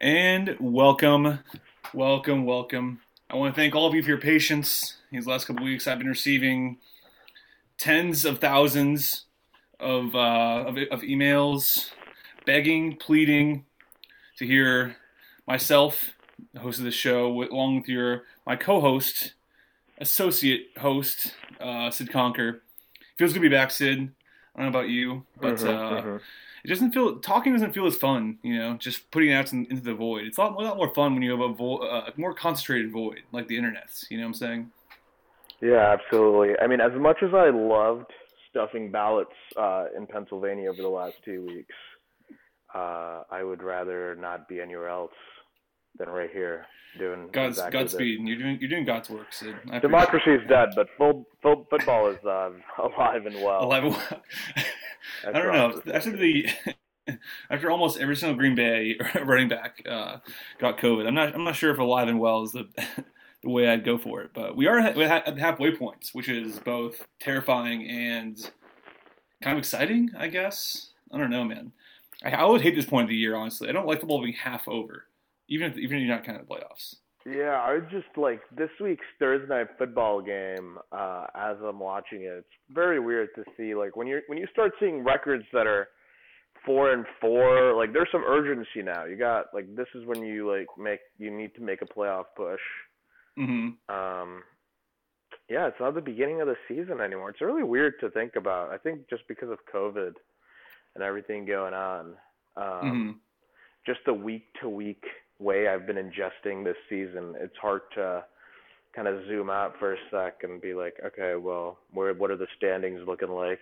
And welcome, welcome, welcome. I want to thank all of you for your patience. These last couple weeks, I've been receiving tens of thousands of, uh, of, of emails begging, pleading to hear myself, the host of the show, along with your my co-host, associate host, uh, Sid Conker. Feels good to be back, Sid. I don't know about you, but Mhm, uh, mhm. It doesn't feel talking doesn't feel as fun. You know, just putting it out in, into the void. It's a lot, a lot more fun when you have a vo- uh, more concentrated void, like the internet's. You know what I'm saying? Yeah, absolutely. I mean, as much as I loved stuffing ballots uh, in Pennsylvania over the last two weeks, uh, I would rather not be anywhere else than right here doing God's exactly. Godspeed. You're doing you're doing God's work, Sid. I Democracy is dead, but full, full football is uh, alive and well. Alive and well. I don't know. After the after almost every single Green Bay running back uh, got COVID, I'm not I'm not sure if alive and well is the the way I'd go for it. But we are at at halfway points, which is both terrifying and kind of exciting, I guess. I don't know, man. I, I would hate this point of the year, honestly. I don't like football being half over, even if even if you're not kind of playoffs. Yeah, I just like this week's Thursday night football game. Uh, as I'm watching it, it's very weird to see like when you are when you start seeing records that are four and four. Like there's some urgency now. You got like this is when you like make you need to make a playoff push. hmm Um, yeah, it's not the beginning of the season anymore. It's really weird to think about. I think just because of COVID and everything going on. Um, hmm just the week to week way I've been ingesting this season, it's hard to kind of zoom out for a sec and be like, okay, well, where what are the standings looking like?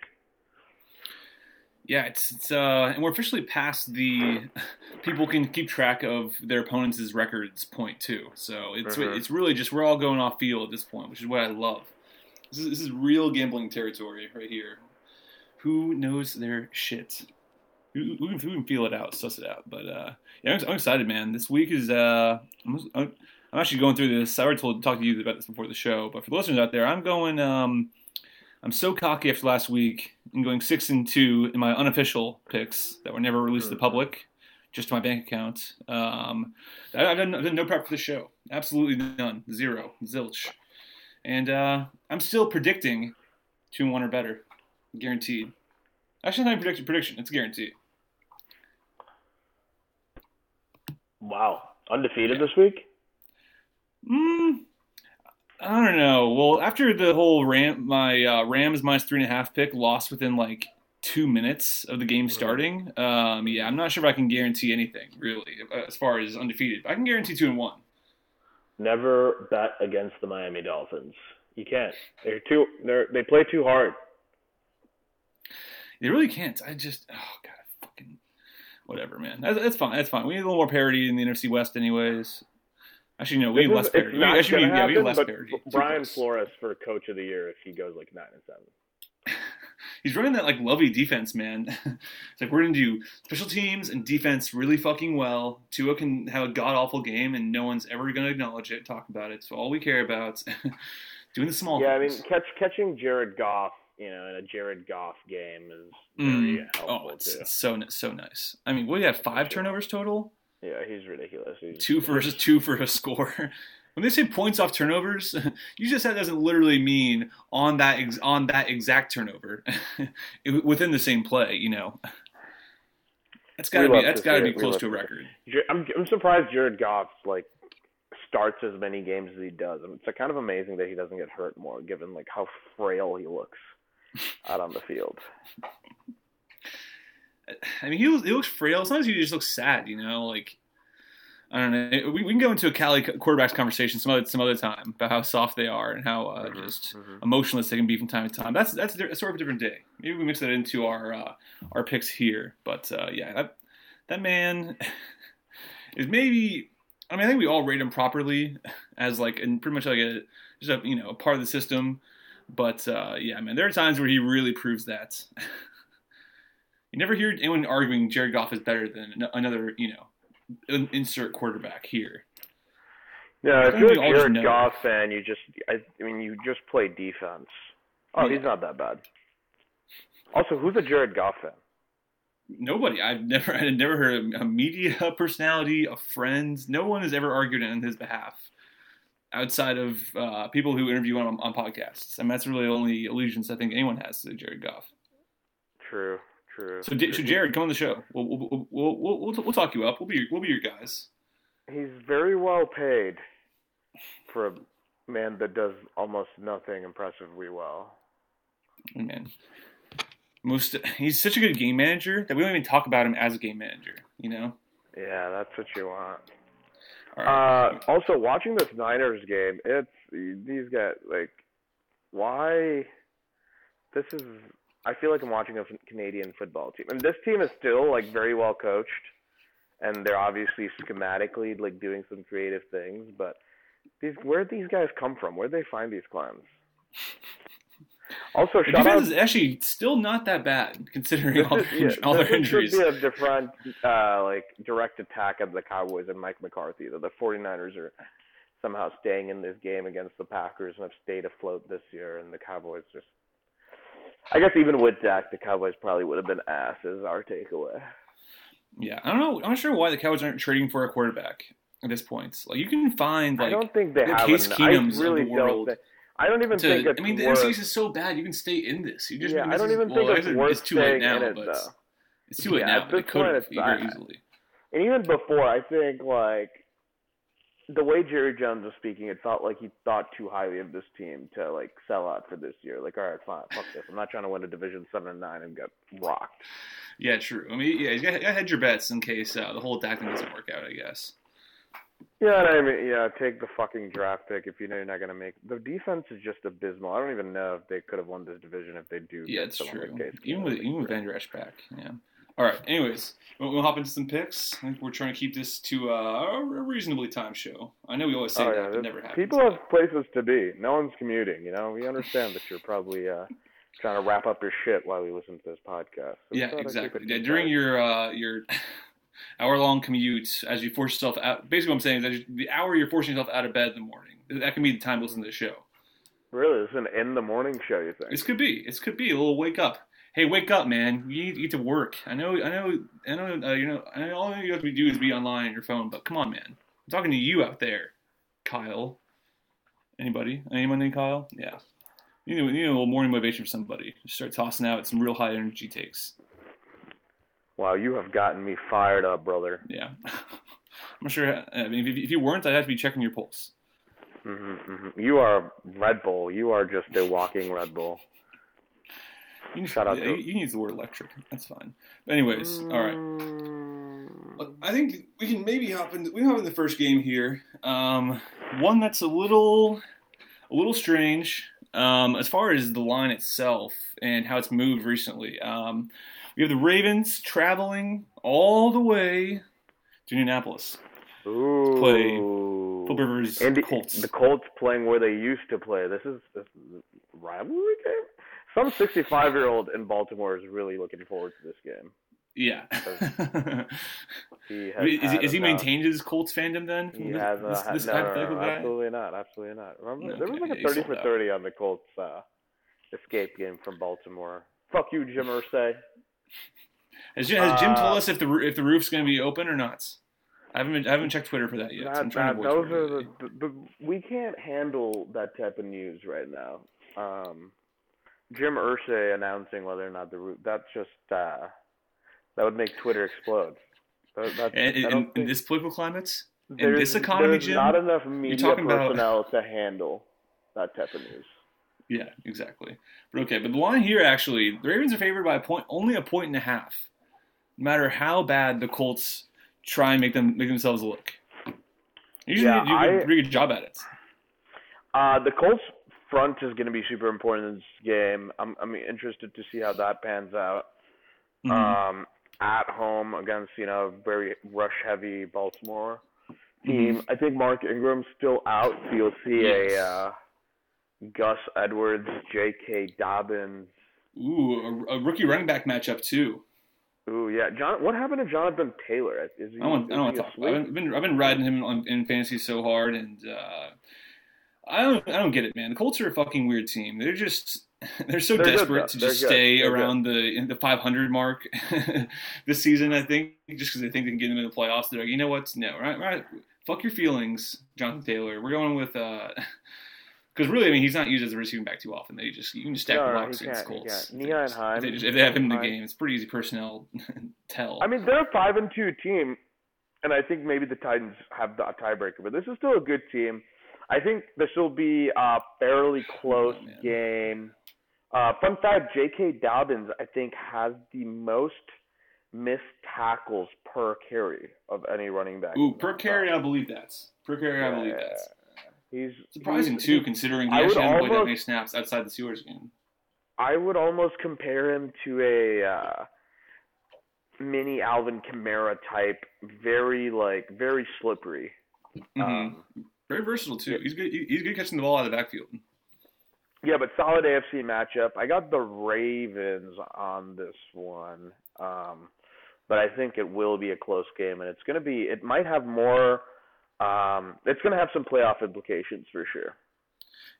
Yeah, it's it's uh, and we're officially past the people can keep track of their opponents' records point too. So it's Mhm. it's really just we're all going off field at this point, which is what I love. This is this is real gambling territory right here. Who knows their shit? Who, who, who can feel it out, suss it out? But uh, yeah, I'm, I'm excited, man. This week is uh, I'm, I'm I'm actually going through this. I already told talked to you about this before the show, but for the listeners out there, I'm going. Um, I'm so cocky after last week and going six and two in my unofficial picks that were never released to the public, just to my bank account. Um, I- I've done, I've done no prep for the show, absolutely none, zero, zilch, and uh, I'm still predicting two and one or better, guaranteed. Actually, not even prediction, prediction. It's guaranteed. Wow, undefeated this week. Mm, I don't know. Well, after the whole Ram, my uh, Rams minus three and a half pick lost within like two minutes of the game starting. Um, yeah, I'm not sure if I can guarantee anything really uh, as far as undefeated. But I can guarantee two and one. Never bet against the Miami Dolphins. You can't. They're too. They're they play too hard. They really can't. I just oh whatever, man. That's, that's fine. That's fine. We need a little more parity in the NFC West, anyways. Actually, no, we need less parity. We, actually, gonna yeah, we need less parity. Brian close. Flores for Coach of the Year if he goes like nine and seven. He's running that like lovey defense, man. it's like we're gonna do special teams and defense really fucking well. Tua can have a god awful game, and no one's ever gonna acknowledge it, talk about it. So all we care about doing the small Yeah, I mean, catch catching Jared Goff, you know, in a Jared Goff game is very Mm. helpful Oh, it's, too. it's so so nice. I mean, we had five turnovers total, Yeah, he's ridiculous. He's, two for two for a score. When they say points off turnovers, you just said doesn't literally mean on that ex- on that exact turnover within the same play. You know, that's got to We be that's to got to be close to a to see it. record. I'm I'm surprised Jared Goff like starts as many games as he does. It's kind of amazing that he doesn't get hurt more, given like how frail he looks out on the field. I mean, he looks, he looks frail. Sometimes he just looks sad, you know. Like I don't know. We, we can go into a Cali quarterbacks conversation some other some other time about how soft they are and how uh, Mhm, just mhm. emotionless they can be from time to time. That's that's a, a sort of a different day. Maybe we mix that into our uh, our picks here. But uh, yeah, that that man is maybe. I mean, I think we all rate him properly as like and pretty much like a just a you know a part of the system. But uh, yeah, man, there are times where he really proves that. you never hear anyone arguing Jared Goff is better than another you know insert quarterback here. Yeah, I if you're a Jared. Goff fan, you just I, I mean you just play defense. Oh, Yeah. he's not that bad. Also, who's a Jared Goff fan? Nobody. I've never. I've never heard a, a media personality, a friend. No one has ever argued on his behalf, outside of uh, people who interview him on, on podcasts. I mean, that's really the only allegiance I think anyone has to Jared Goff. True. True. So, so Jared, come on the show. We'll we'll, we'll, we'll, we'll, we'll talk you up. We'll be your, we'll be your guys. He's very well paid for a man that does almost nothing impressively well. Man, most he's such a good game manager that we don't even talk about him as a game manager. You know. Yeah, that's what you want. Uh, also, watching this Niners game, it's these guys like why this is I feel like I'm watching a Canadian football team. And this team is still like very well coached, and they're obviously schematically like doing some creative things. But these, where do these guys come from? Where do they find these clowns? Also, the defense out, is actually still not that bad considering all, is, yeah, all their injuries. This should be a different, uh, like direct attack of the Cowboys and Mike McCarthy. That the 49ers are somehow staying in this game against the Packers and have stayed afloat this year, and the Cowboys just I guess even with Dak, the Cowboys probably would have been ass. Is our takeaway. Yeah, I don't know. I'm not sure why the Cowboys aren't trading for a quarterback at this point. Like you can find like I don't think they have Case Keenums really of the world. Think, I don't even to, think it's I mean, the worth, NFC is so bad. You can stay in this. You just yeah. I don't even well, think it's worth it's too late now, it, but it's, it's too late yeah, now. It could have very easily. And even before, I think like the way Jerry Jones was speaking, it felt like he thought too highly of this team to like sell out for this year. Like, all right, fine, fuck this. I'm not trying to win a division seven and nine and get rocked. Yeah, true. I mean, yeah, you got to hedge your bets in case uh, the whole thing doesn't work out. I guess. Yeah, I mean, yeah, take the fucking draft pick if you know you're not gonna make. The defense is just abysmal. I don't even know if they could have won this division if they do. Yeah, it's true. Even with even with Vander Esch back, yeah. All right. Anyways, we'll, we'll, hop into some picks. I think we're trying to keep this to uh, a reasonably timed show. I know we always say oh, that, yeah. but never happens. People have places to be. No one's commuting. You know, we understand that you're probably uh, trying to wrap up your shit while we listen to this podcast. So yeah, exactly. Yeah, during your uh, your hour long commute, as you force yourself out. Basically, what I'm saying is that the hour you're forcing yourself out of bed in the morning. That can be the time to listen to the show. Really, this is an in the morning show. You think? This could be. This could be a little wake up hey, wake up, man. You need, you need to work. I know, I know, I know. Uh, you know, I know all you have to do is be online on your phone. But come on, man. I'm talking to you out there, Kyle. Anybody? Anyone named Kyle? Yeah. You need, you need a little morning motivation for somebody. Just start tossing out some real high energy takes. Wow, you have gotten me fired up, brother. Yeah. I'm sure. I mean, if, if you weren't, I'd have to be checking your pulse. Mm-hmm, mm-hmm. You are Red Bull. You are just a walking Red Bull. You can, Shout out to you can use the word electric. That's fine. But anyways, all right. Mm. I think we can maybe hop into we hop in the first game here. Um, one that's a little a little strange um, as far as the line itself and how it's moved recently. Um, we have the Ravens traveling all the way to Indianapolis Ooh. to play Phil Rivers and Colts. The Colts playing where they used to play. This is, this is a rivalry game some 65 year old in Baltimore is really looking forward to this game. Yeah. he is, he, is he maintained his Colts fandom then? He this, has this, this no, no, no? Absolutely not. Absolutely not. Remember, okay, there was like a 30 for 30 on the Colts uh, escape game from Baltimore. Fuck you, Jim Irsay. Has, has Jim uh, told us if the if the roof's going to be open or not? I haven't been, I haven't checked Twitter for that yet. So that, those are the, the, the, we can't handle that type of news right now. Um, Jim Irsay announcing whether or not the roof that's just uh, that would make Twitter explode. That, and, in, think, in, this political climate, in this economy, there's Jim, not enough media personnel about... to handle that type of news. Yeah, exactly. But okay, but the line here actually, the Ravens are favored by a point, only a point and a half. No matter how bad the Colts try and make them make themselves look. Usually, yeah, do a pretty good job at it. Uh, the Colts front is going to be super important in this game. I'm I'm interested to see how that pans out. Mm-hmm. Um, at home against you know very rush heavy Baltimore team. Mm-hmm. I think Mark Ingram's still out, so you'll see yes. a uh, Gus Edwards, J.K. Dobbins. Ooh, a, a, rookie running back matchup too. Ooh, yeah. John, what happened to Jonathan Taylor? Is he? I don't, I don't talk. I've been I've been riding him on, in fantasy so hard, and uh, I don't I don't get it, man. The Colts are a fucking weird team. They're just they're so They're desperate to just stay They're around the the 500 mark this season. I think just because they think they can get them in the playoffs. They're like, you know what? No, right, right. Fuck your feelings, Jonathan Taylor. We're going with uh, because really, I mean, he's not used as a receiving back too often. They just you can just stack No, the box against Colts. can't. If they just- If they, just, if they have him in the game, it's pretty easy personnel tell. I mean, they're a five and two team, and I think maybe the Titans have the tiebreaker, but this is still a good team. I think this will be a fairly close Oh, game. Uh, fun fact: J.K. Dobbins, I think, has the most missed tackles per carry of any running back. Ooh, per carry, I believe that. Per carry, I believe Yeah. that. He's Surprising he's- too, considering he actually hasn't played that many snaps outside the Steelers game. I would almost compare him to a uh, mini Alvin Kamara type, very like very slippery. Mhm. Um, Very versatile too. He's good. He's good catching the ball out of the backfield. Yeah, but solid AFC matchup. I got the Ravens on this one, um, but I think it will be a close game, and it's going to be. It might have more. Um, it's going to have some playoff implications for sure.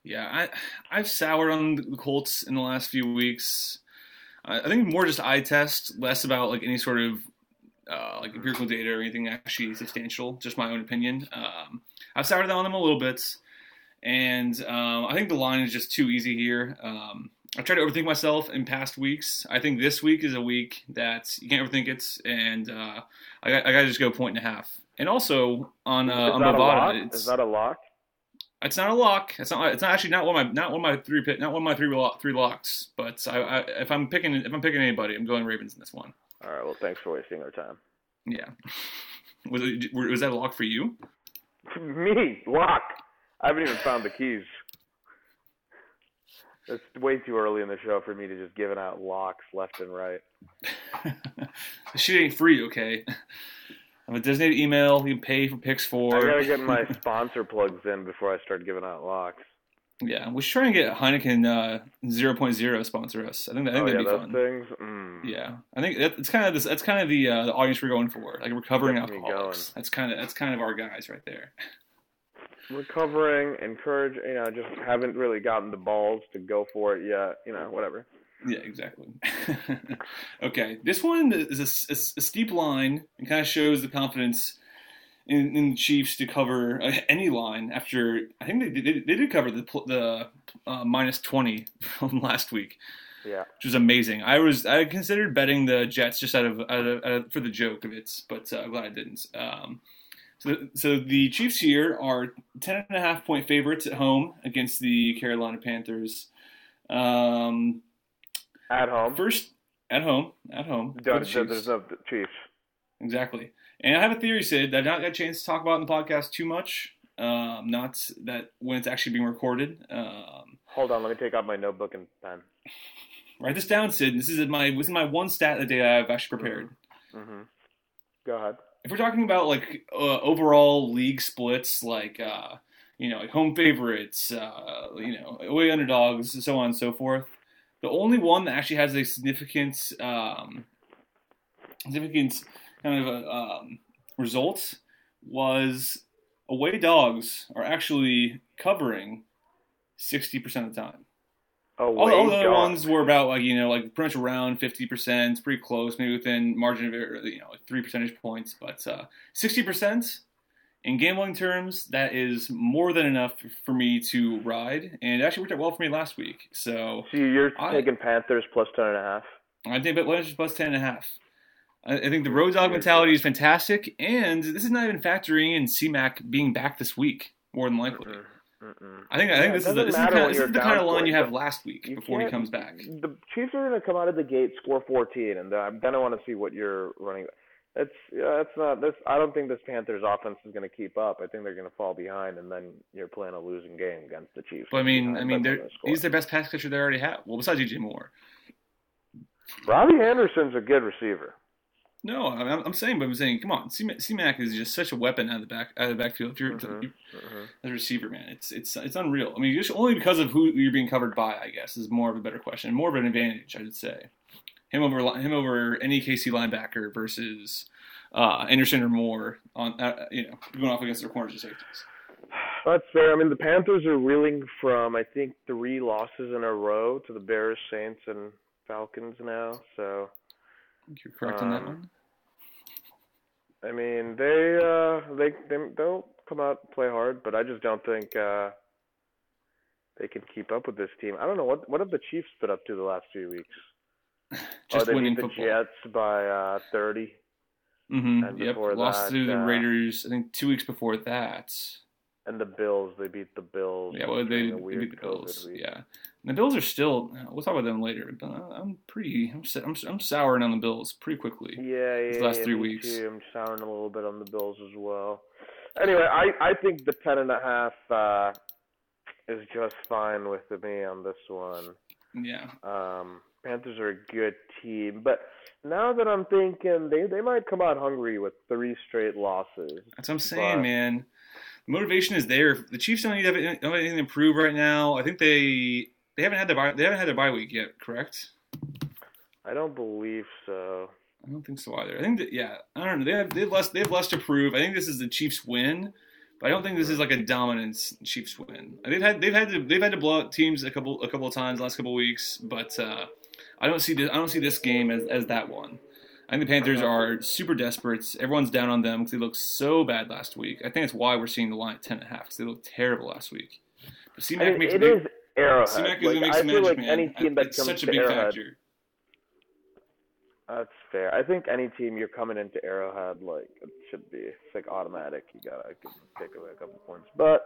Yeah, I I've soured on the Colts in the last few weeks. I, think more just eye test, less about like any sort of uh, like empirical data or anything actually substantial. Just my own opinion. Um, I've soured on them a little bit, and um, I think the line is just too easy here. Um, I tried to overthink myself in past weeks. I think this week is a week that you can't overthink it, and uh, I I got to just go point and a half. And also on uh, on that a lock? Bovada, it's, Is that a lock? it's not a lock. It's not. It's not actually not one of my not one of my three not one of my three three locks. But I, I, if I'm picking if I'm picking anybody, I'm going Ravens in this one. All right. Well, thanks for wasting our time. Yeah. Was it, was that a lock for you? Me lock. I haven't even found the keys. It's way too early in the show for me to just giving out locks left and right. shit ain't free, okay? I have a designated email you can pay for picks for. I gotta get my sponsor plugs in before I start giving out locks. Yeah, we should try and get Heineken uh, 0.0 sponsor us. I think, I think oh that'd yeah, be those fun. things. Mm. Yeah, I think that, it's kind of this. That's kind of the uh, the audience we're going for, like recovering me alcoholics. That's kind of that's kind of our guys right there. recovering, encourage, you know, just haven't really gotten the balls to go for it yet. You know, whatever. Yeah, exactly. okay, this one is a, a- a steep line and kind of shows the confidence in, in the Chiefs to cover uh, any line after I think they did, they did cover the the uh, minus twenty from last week, Yeah. which was amazing. I was I considered betting the Jets just out of, out of, out of for the joke of it, but uh, I'm glad I didn't. Um, so, so the Chiefs here are ten and a half point favorites at home against the Carolina Panthers. Um, At home. First, at home, at home. for the Chiefs. there's no Chiefs. Exactly. And I have a theory, Sid, that I not got a chance to talk about in the podcast too much. Um, not that when it's actually being recorded. Um, Hold on, let me take out my notebook and pen. write this down, Sid. This is my this is my one stat of the day I've actually prepared. hmm Go ahead. If we're talking about like uh, overall league splits, like uh, you know, like home favorites, uh, you know, away underdogs, so on and so forth, the only one that actually has a significant um, significant kind of a, um, result was away dogs are actually covering sixty percent of the time. Away All, all the other ones were about like you know like pretty much around fifty percent, pretty close, maybe within margin of error, you know like three percentage points. But sixty percent in gambling terms, that is more than enough for me to ride, and it actually worked out well for me last week. So So you're I- taking Panthers plus ten and a half. I think Atlanta's plus ten and a half. I, I think the road dog mentality is fantastic, and this is not even factoring in CMAC being back this week, more than likely. Mm-mm, mm-mm. I think I think it this is the, this is the kind, when this is the kind of line you have last week before he comes back. The Chiefs are going to come out of the gate score 14, and then I want to see what you're running. That's yeah, that's not this. I don't think this Panthers offense is going to keep up. I think they're going to fall behind, and then you're playing a losing game against the Chiefs. But I mean, I mean, they're, he's their best pass catcher they already have. Well, besides DJ Moore. Robbie Anderson's a good receiver. No, I mean, I'm, I'm saying, but I'm saying, come on, C Mac is just such a weapon out of the back out of the backfield. If you're Mhm, you- mhm. as a receiver, man, it's it's it's unreal. I mean, just only because of who you're being covered by, I guess, is more of a better question, more of an advantage, I would say. Him over him over any KC linebacker versus uh, Anderson or Moore on uh, you know going off against their corners and safeties. That's fair. I mean, the Panthers are reeling from I think three losses in a row to the Bears, Saints, and Falcons now. So you're correct on that Um, one. I mean, they uh they they they'll come out and play hard, but I just don't think uh they can keep up with this team. I don't know what what have the Chiefs been up to the last few weeks. Just oh, winning beat the football. Jets by uh 30. hmm and Yep. Lost that, to the uh, Raiders. I think two weeks before that. And the Bills, they beat the Bills. Yeah, well, they, they beat the Bills. week. Yeah, and the Bills are still. We'll talk about them later. But I'm pretty. I'm I'm, I'm souring on the Bills pretty quickly. Yeah, yeah, These last yeah, three weeks. Too. I'm souring a little bit on the Bills as well. Anyway, I I think the ten and a half uh, is just fine with me on this one. Yeah. Um, Panthers are a good team, but now that I'm thinking they they might come out hungry with three straight losses. That's what I'm saying, But- man. The motivation is there. The Chiefs don't need to have don't have anything to prove right now. I think they they haven't had their bye, they haven't had their bye week yet. Correct? I don't believe so. I don't think so either. I think that yeah, I don't know. They have they have less they have less to prove. I think this is the Chiefs win, but I don't think this is like a dominance Chiefs win. They've had they've had to they've had to blow out teams a couple a couple of times last couple of weeks, but uh, I don't see this I don't see this game as, as that one. I think the Panthers are super desperate. Everyone's down on them because they looked so bad last week. I think that's why we're seeing the line at ten and a half because they looked terrible last week. But I C-Mac mean, makes it big, is Arrowhead. C-Mac is Like, gonna make I some feel magic, like man. any team that it's comes such a big Arrowhead, factor. That's fair. I think any team you're coming into Arrowhead like it should be it's like automatic. You gotta take away a couple points, but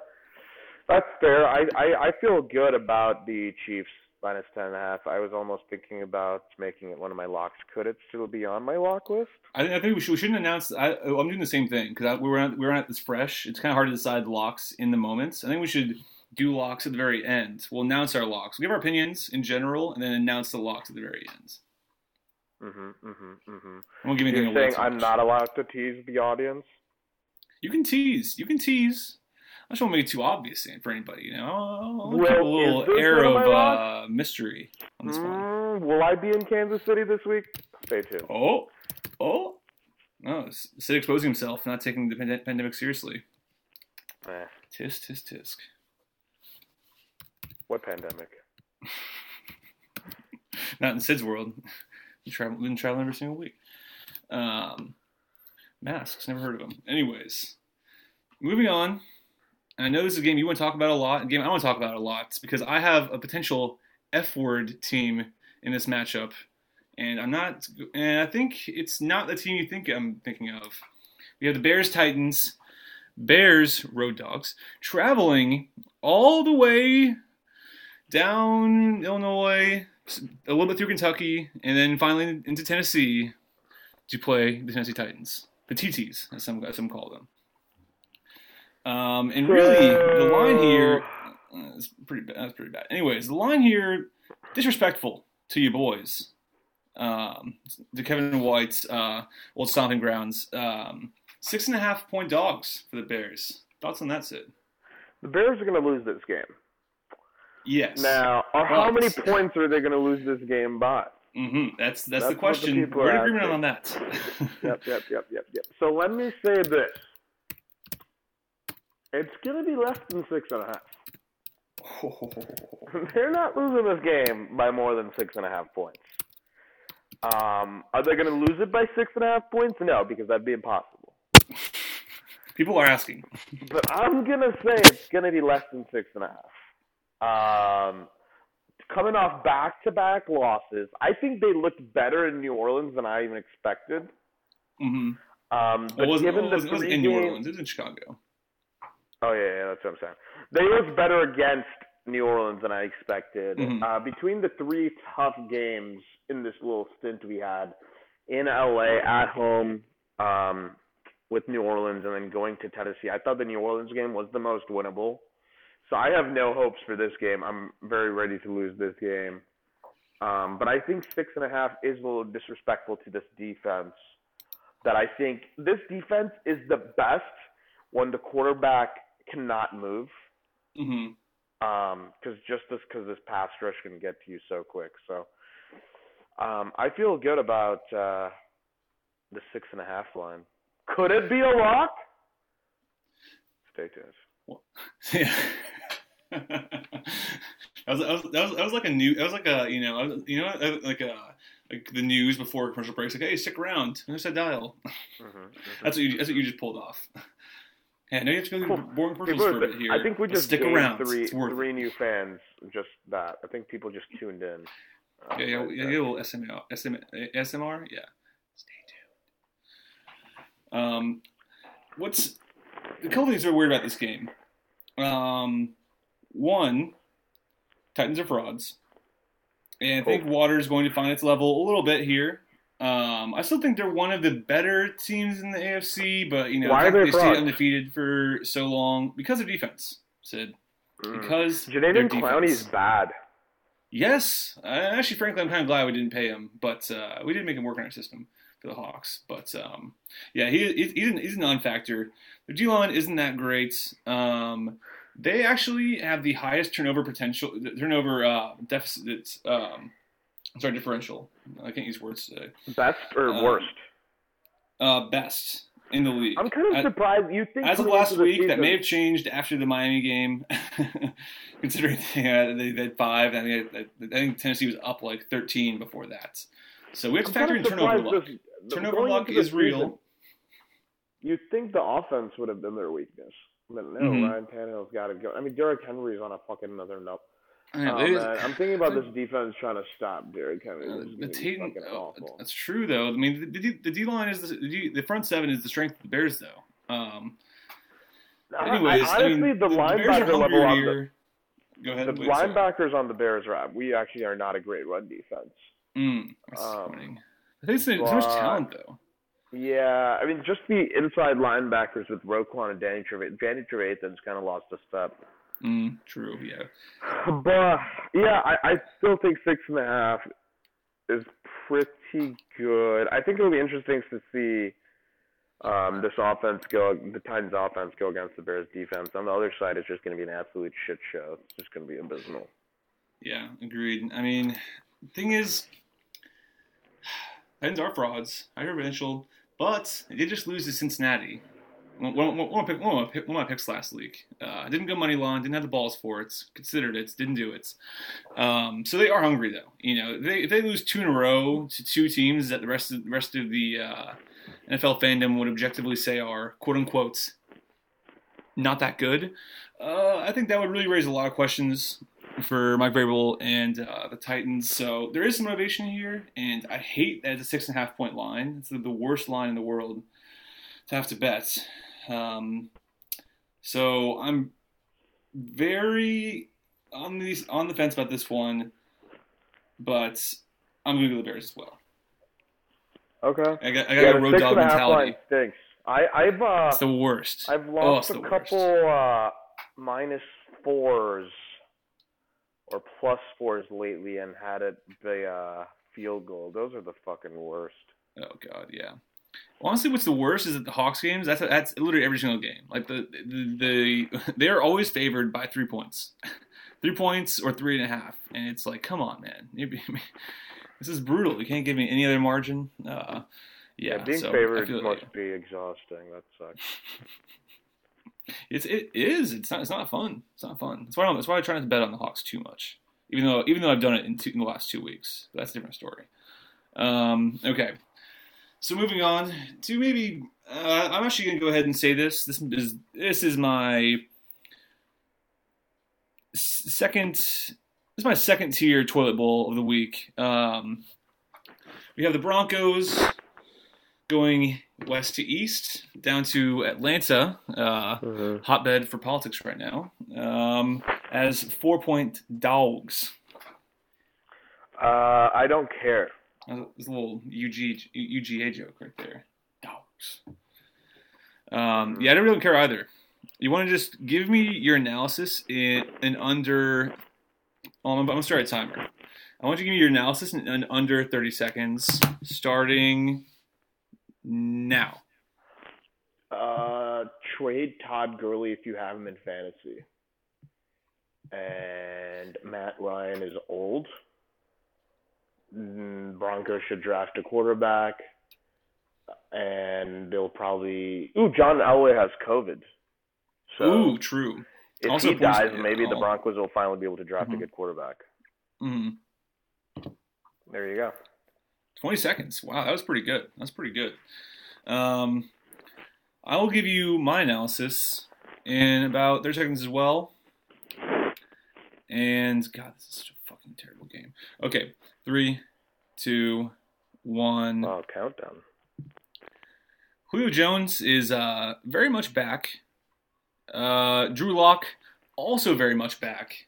that's fair. I, I I feel good about the Chiefs minus ten and a half. I was almost thinking about making it one of my locks. Could it still be on my lock list? I, think- I think we, should, we shouldn't announce. I, I'm doing the same thing because we were at, we were at this fresh. It's kind of hard to decide locks in the moments. I think we should do locks at the very end. We'll announce our locks. We'll give our opinions in general, and then announce the locks at the very end. Mm-hmm, mhm, mhm. I won't give You're anything away. saying I'm not allowed to tease the audience? You can tease. You can tease. I just won't make it too obvious for anybody. You know, Well, a little air of uh, mystery on this one. Mm, will I be in Kansas City this week? Stay tuned. Oh, oh. No, Sid exposing himself, not taking the pande- pandemic seriously. Eh, Tisk, tisk, tisk. what pandemic? Not in Sid's world. Been traveling, been traveling every single week. Um, masks, never heard of them. Anyways, moving on. And I know this is a game you want to talk about a lot. A game I want to talk about a lot because I have a potential F word team in this matchup, and I'm not. And I think it's not the team you think I'm thinking of. We have the Bears Titans. Bears road dogs traveling all the way down Illinois, a little bit through Kentucky, and then finally into Tennessee to play the Tennessee Titans, the TTs, as some as some call them. Um, and really, the line here uh, is pretty bad. That's pretty bad. Anyways, the line here disrespectful to you boys. Um, to Kevin White's uh, old stomping grounds. Um, six and a half point dogs for the Bears. Thoughts on that, Sid? The Bears are going to lose this game. Yes. Now, or how many points are they going to lose this game by? hmm That's, that's That's the what the question. We're in agreement on that. Yep, yep, yep, yep, yep. So let me say this. It's going to be less than six and a half. They're not losing this game by more than six and a half points. Um, are they going to lose it by six and a half points? No, because that'd be impossible. People are asking. But I'm gonna say it's gonna be less than six and a half. Um, coming off back-to-back losses, I think they looked better in New Orleans than I even expected. Mm-hmm. Um, but wasn't, given the it wasn't in New Orleans. It was in Chicago. Oh yeah, yeah, that's what I'm saying. They looked better against New Orleans than I expected. Mhm. Uh, between the three tough games in this little stint we had in LA at home um, with New Orleans and then going to Tennessee, I thought the New Orleans game was the most winnable. So I have no hopes for this game. I'm very ready to lose this game. Um, but I think six and a half is a little disrespectful to this defense. That I think this defense is the best when the quarterback cannot move. hmm Um, because just this because this pass rush can get to you so quick. So, um, I feel good about uh, the six and a half line. Could it be a lock? Stay tuned. yeah. that, was, that, was, that, was, that was like a new that was like a you know you know like a like the news before commercial breaks like hey stick around there's that dial mm-hmm, mm-hmm. that's what you that's what you just pulled off yeah I know you have to go boring commercials for a bit here I think we just stick around. three three new fans just that. I think people just tuned in um, yeah yeah, yeah, yeah little SMR, SM, SMR yeah. Stay tuned. Um what's a couple things are weird about this game. Um one, Titans are frauds. And I think Water is going to find its level a little bit here. Um, I still think they're one of the better teams in the AFC, but you know Why they stayed undefeated for so long because of defense. Sid, mm. because Jadeveon Clowney's bad. Yes, actually, frankly, I'm kind of glad we didn't pay him, but uh, we did make him work on our system for the Hawks. But um, yeah, he, he's, an, he's a non-factor. The D line isn't that great. Um, they actually have the highest turnover potential, turnover uh, deficit. Um, sorry, differential. I can't use words today. Best or um, worst? Uh, best in the league. I'm kind of as, surprised. You think as of last week, season, that may have changed after the Miami game, considering they had, they had five. I think, I think Tennessee was up like 13 before that. So we have to factor in turnover luck. This, turnover luck is real. You'd think the offense would have been their weakness. But no, mm-hmm. Ryan Tannehill's got to go. I mean, Derrick Henry's on a fucking another note. Oh, man. I'm thinking about this defense trying to stop Derrick Henry. Uh, the team, oh, that's true though. I mean, the, the, the D line is the, the, the front seven is the strength of the Bears though. Um, anyways, I, honestly, I mean, the, the linebacker level on here. the Go ahead. The linebackers on the Bears are we actually are not a great run defense. Mm, um, I think it's much talent though. Yeah, I mean, just the inside linebackers with Roquan and. Danny Trevathan's kind of lost a step. Mm, true, yeah. But yeah, I, I still think six and a half is pretty good. I think it'll be interesting to see um, this offense go, the Titans' offense go against the Bears' defense. On the other side, it's just going to be an absolute shit show. It's just going to be abysmal. Yeah, agreed. I mean, thing is, Titans are frauds. I heard Mitchell but they did just lose to Cincinnati. One, one, one, pick, of my picks last week. Uh, didn't go money line, didn't have the balls for it, considered it, didn't do it. Um, so they are hungry though. You know, they, if they lose two in a row to two teams that the rest of the rest of the uh, NFL fandom would objectively say are quote unquote not that good, uh, I think that would really raise a lot of questions for Mike Vrabel and uh, the Titans. So there is some motivation here, and I hate that it's a six and a half point line. It's the worst line in the world to have to bet. Um, so I'm very on these on the fence about this one, but I'm going to go the Bears as well. Okay. I got, I got yeah, a road dog mentality. Thanks. I, I've uh, it's the worst. I've lost oh, a couple uh, minus fours or plus fours lately and had it the uh, field goal. Those are the fucking worst. Oh god, yeah. Honestly, what's the worst is that the Hawks games. That's that's literally every single game. Like the the, the they're always favored by three points, three points or three and a half, and it's like, come on, man. this is brutal. You can't give me any other margin. Uh, yeah, yeah, being so favored must yeah. be exhausting. That sucks. It's it is. It's not. It's not fun. It's not fun. That's why. I'm that's why I try not to bet on the Hawks too much. Even though even though I've done it in, two, in the last two weeks, but that's a different story. Um, okay. So moving on to maybe uh, I'm actually going to go ahead and say this. This is this is my second. This is my second tier toilet bowl of the week. Um, we have the Broncos going west to east down to Atlanta, uh, mm-hmm. hotbed for politics right now, um, as four point dogs. Uh, I don't care. It's a little UG, UGA joke right there. Dogs. Um, yeah, I don't really care either. You want to just give me your analysis in, in under. I'm, I'm going to start a timer. I want you to give me your analysis in, in under 30 seconds, starting now. Uh, trade Todd Gurley if you have him in fantasy. And Matt Ryan is old. Mm, Broncos should draft a quarterback. And they'll probably. Ooh, John Elway has COVID. So Ooh, true. if also he dies, maybe the Broncos will finally be able to draft Mhm. a good quarterback. hmm There you go. 20 seconds. Wow, that was pretty good. That's pretty good. Um, I will give you my analysis in about 30 seconds as well. And God, this is such a fucking terrible game. Okay, three, two, one. Oh, countdown. Julio Jones is uh, very much back. Uh, Drew Lock also very much back,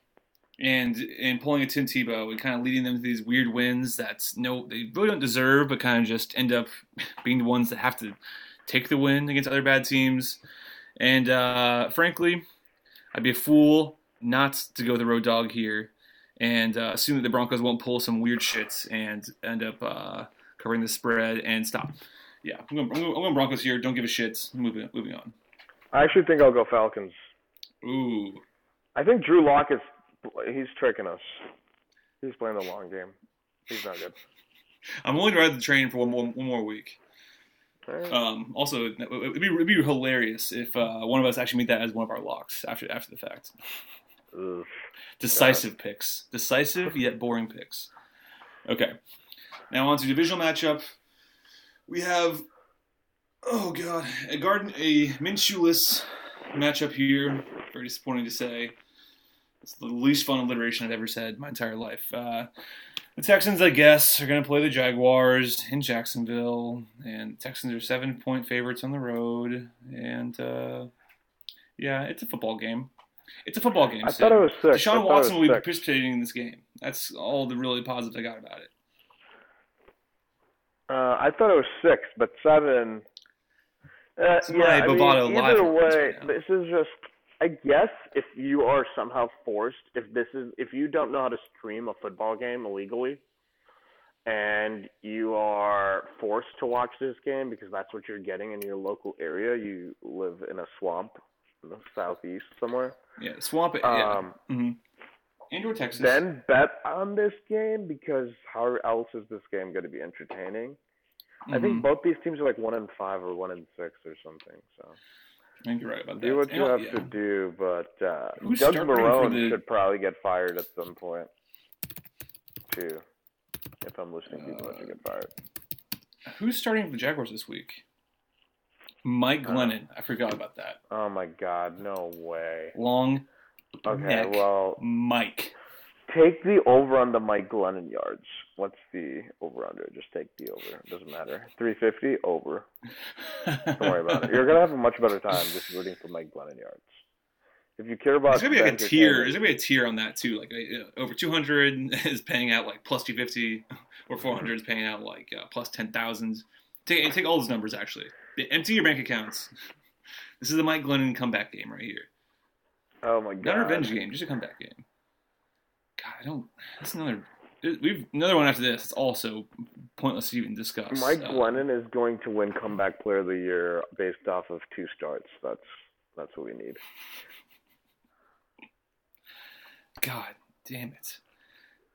and and pulling a Tim Tebow and kind of leading them to these weird wins that's no they really don't deserve, but kind of just end up being the ones that have to take the win against other bad teams. And uh, frankly, I'd be a fool not to go the road dog here and uh, assume that the Broncos won't pull some weird shit and end up uh, covering the spread and stop. Yeah, I'm going, I'm going, I'm going Broncos here. Don't give a shit. Moving, moving on. I actually think I'll go Falcons. Ooh, I think Drew Lock is he's tricking us. He's playing the long game. He's not good. I'm willing to ride the train for one more, one more week. Um, also, it'd be, it'd be hilarious if uh, one of us actually made that as one of our locks after after the fact. Decisive picks, decisive yet boring picks. Okay, now on to divisional matchup. We have, oh god, a Gardner Minshewless matchup here. Very disappointing to say. It's the least fun alliteration I've ever said my entire life. Uh, the Texans, I guess, are going to play the Jaguars in Jacksonville, and Texans are seven point favorites on the road. And uh, yeah, it's a football game. It's a football game. I thought it was six. Deshaun Watson will be six. participating in this game. That's all the really positives I got about it. Uh, I thought it was six, but seven. Uh, yeah, I mean, either way, right this is just. I guess if you are somehow forced, if this is, if you don't know how to stream a football game illegally, and you are forced to watch this game because that's what you're getting in your local area, you live in a swamp southeast somewhere. Yeah, swamp it. Yeah. Um, hmm Indoor Texas. then bet on this game because how else is this game going to be entertaining? I think Mhm. both these teams are like one and five or one and six or something. So I think you're right about that. do what you have yeah. to do, but uh, Who's Doug Marrone the- should probably get fired at some point too. If I'm listening, people to Uh, get fired. Who's starting for the Jaguars this week? Mike Uh, Glennon. I forgot about that. Oh my God, no way. Long Okay, neck well, Mike. take the over on the Mike Glennon yards. What's the over under? Just take the over. It doesn't matter. 350 over. Don't worry about it. You're gonna have a much better time just rooting for Mike Glennon yards. If you care about There's gonna be like a tier. There's gonna be a tier on that too. Like uh, over 200 is paying out like plus 250, or 400 is paying out like uh, plus 10,000. Take take all those numbers actually. Empty your bank accounts. This is the Mike Glennon comeback game right here. Oh my god. Not a revenge game, just a comeback game. God, I don't. That's another. We've another one after this. It's also pointless to even discuss. Mike Uh, Glennon is going to win comeback player of the year based off of two starts. That's that's what we need. God damn it!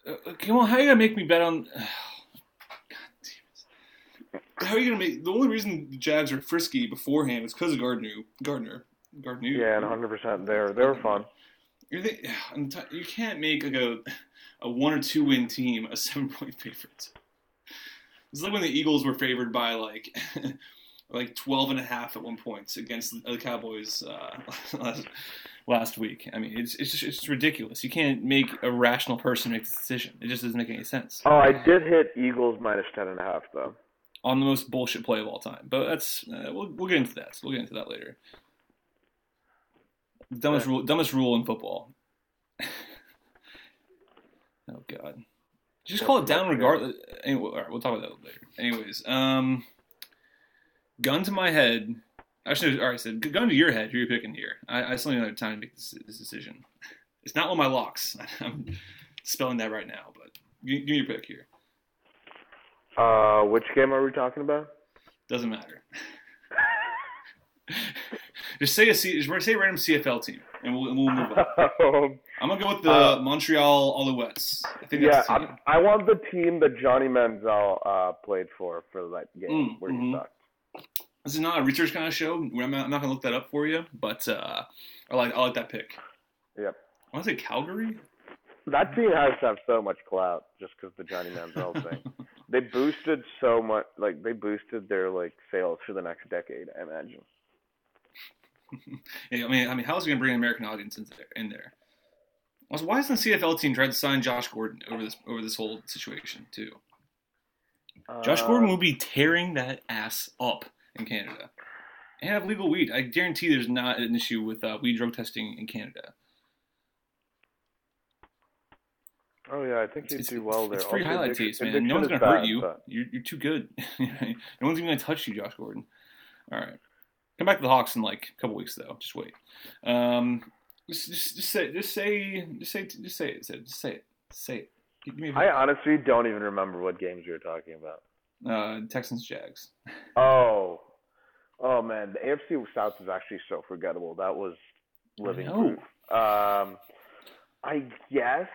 Uh, come on, how are you gonna make me bet on? God damn it! How are you gonna make? The only reason the Jags are frisky beforehand is because of Gardner. Gardner. Gardner. Yeah, and 100 percent there. They were fun. You think- I'm you can't make like a a one or two win team a seven point favorite. It's like when the Eagles were favored by like like 12 and a half at one point against the Cowboys uh, last, last week. I mean, it's it's just, it's ridiculous. You can't make a rational person make this decision. It just doesn't make any sense. Oh, I did hit Eagles minus 10 and a half though. On the most bullshit play of all time. But that's uh, we'll we'll get into that. We'll get into that later. Dumbest rule, dumbest rule in football. oh God! Just call it down regardless. Anyway, all right, we'll talk about that later. Anyways, um, gun to my head. Actually, all right, Sid gun to your head. Who are you picking here? I, I still need another time to make this, this decision. It's not one of my locks. I'm spelling that right now, but give, give me your pick here. Uh, which game are we talking about? Doesn't matter. just say a C, just say a random CFL team, and we'll, and we'll move on. I'm gonna go with the Uh, Montreal Alouettes. I think yeah, I, want the team that Johnny Manziel uh, played for for that game Mm, where he mhm. sucked. This is not a research kind of show. I'm not, I'm not gonna look that up for you, but uh, I like I like that pick. Yep. I want to say Calgary. That team has to have so much clout just because the Johnny Manziel thing. They boosted so much, like they boosted their like sales for the next decade. I imagine. Yeah, I mean, I mean, how is he gonna bring an American audience in there? In there? Also, why hasn't the CFL team tried to sign Josh Gordon over this over this whole situation too? Josh Uh, Gordon will be tearing that ass up in Canada, and have legal weed. I guarantee there's not an issue with uh, weed drug testing in Canada. Oh yeah, I think he'd do well there. it's free highlight addiction- taste, man. No one's gonna hurt you. but- You're, you're too good. no one's even gonna touch you, Josh Gordon. All right, come back to the Hawks in like a couple weeks though. Just wait. Um, just, just, just say, just say, just say, just say it. Just say it. Say it. Give me I honestly don't even remember what games we were talking about. uh, Texans Jags. Oh, oh man, the AFC South is actually so forgettable. That was living proof. Um, I guess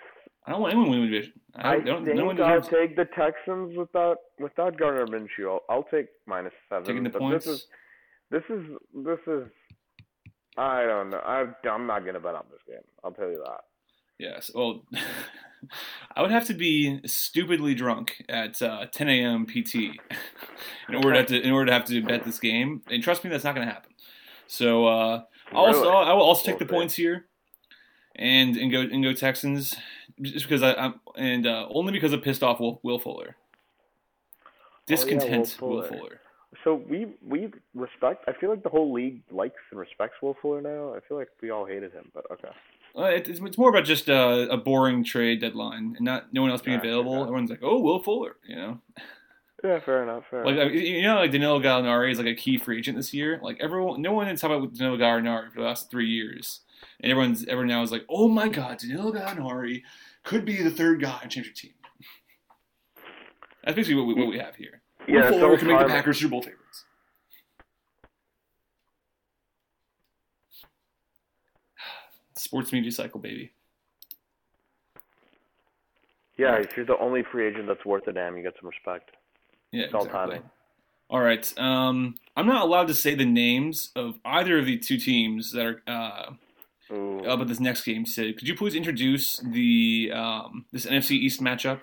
I don't want anyone to win the division. I, I, don't. think no one I'll take the Texans without without Gardner Minshew. I'll, I'll take minus seven. taking the points. This is this is this is. I don't know. I, I'm not gonna bet on this game. I'll tell you that. Yes. Well, I would have to be stupidly drunk at uh, 10 a.m. PT in order to, have to in order to have to bet this game. And trust me, that's not going to happen. So uh, I'll also, I will also take the points here, and and go and go Texans, just because I, I'm and uh, only because of pissed off Will, Will Fuller. Discontent Oh, Will Will Fuller. Fuller. So we we respect. I feel like the whole league likes and respects Will Fuller now. I feel like we all hated him, but okay. Uh, it, it's, it's more about just uh, a boring trade deadline and not no one else being Yeah, available. Everyone's like, "Oh, Will Fuller," you know. Yeah, fair enough. Fair Like enough. you know, like Danilo Gallinari is like a key free agent this year. Like everyone, no one had talked about Danilo Gallinari for the last three years, and everyone's everyone now is like, "Oh my God, Danilo Gallinari could be the third guy on change your team." That's basically what we, what we have here. Yeah, Will so Fuller can make the Packers Super Bowl favorites. Sports media cycle, baby. Yeah, if you're the only free agent that's worth a damn, you get some respect. Yeah, It's all exactly. timing. All right. Um, I'm not allowed to say the names of either of the two teams that are uh, Ooh. about this next game. Sid, could you please introduce the um, this NFC East matchup?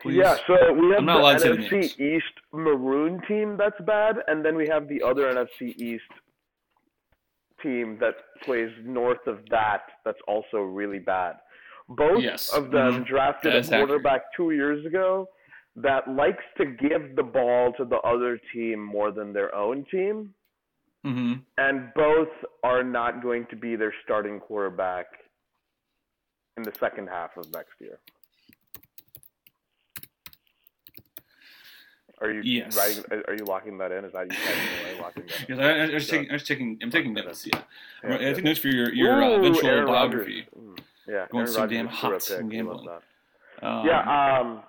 Please? Yeah, so we have I'm not allowed to say the the. NFC East Maroon team that's bad, and then we have the other NFC East team that plays north of that that's also really bad. Both Yes. of them Mhm. drafted a is accurate. quarterback two years ago that likes to give the ball to the other team more than their own team, hmm and both are not going to be their starting quarterback in the second half of next year. Are you Yes. writing? Are you locking that in? Is that you locking that? Yes, I, I, I was taking, I was taking, I'm taking notes. Yeah, Yeah, I yeah. take notes for your your uh, eventual Aaron biography. Mm, Yeah, Going Aaron so Rodgers damn hot in gambling. Um, yeah, um,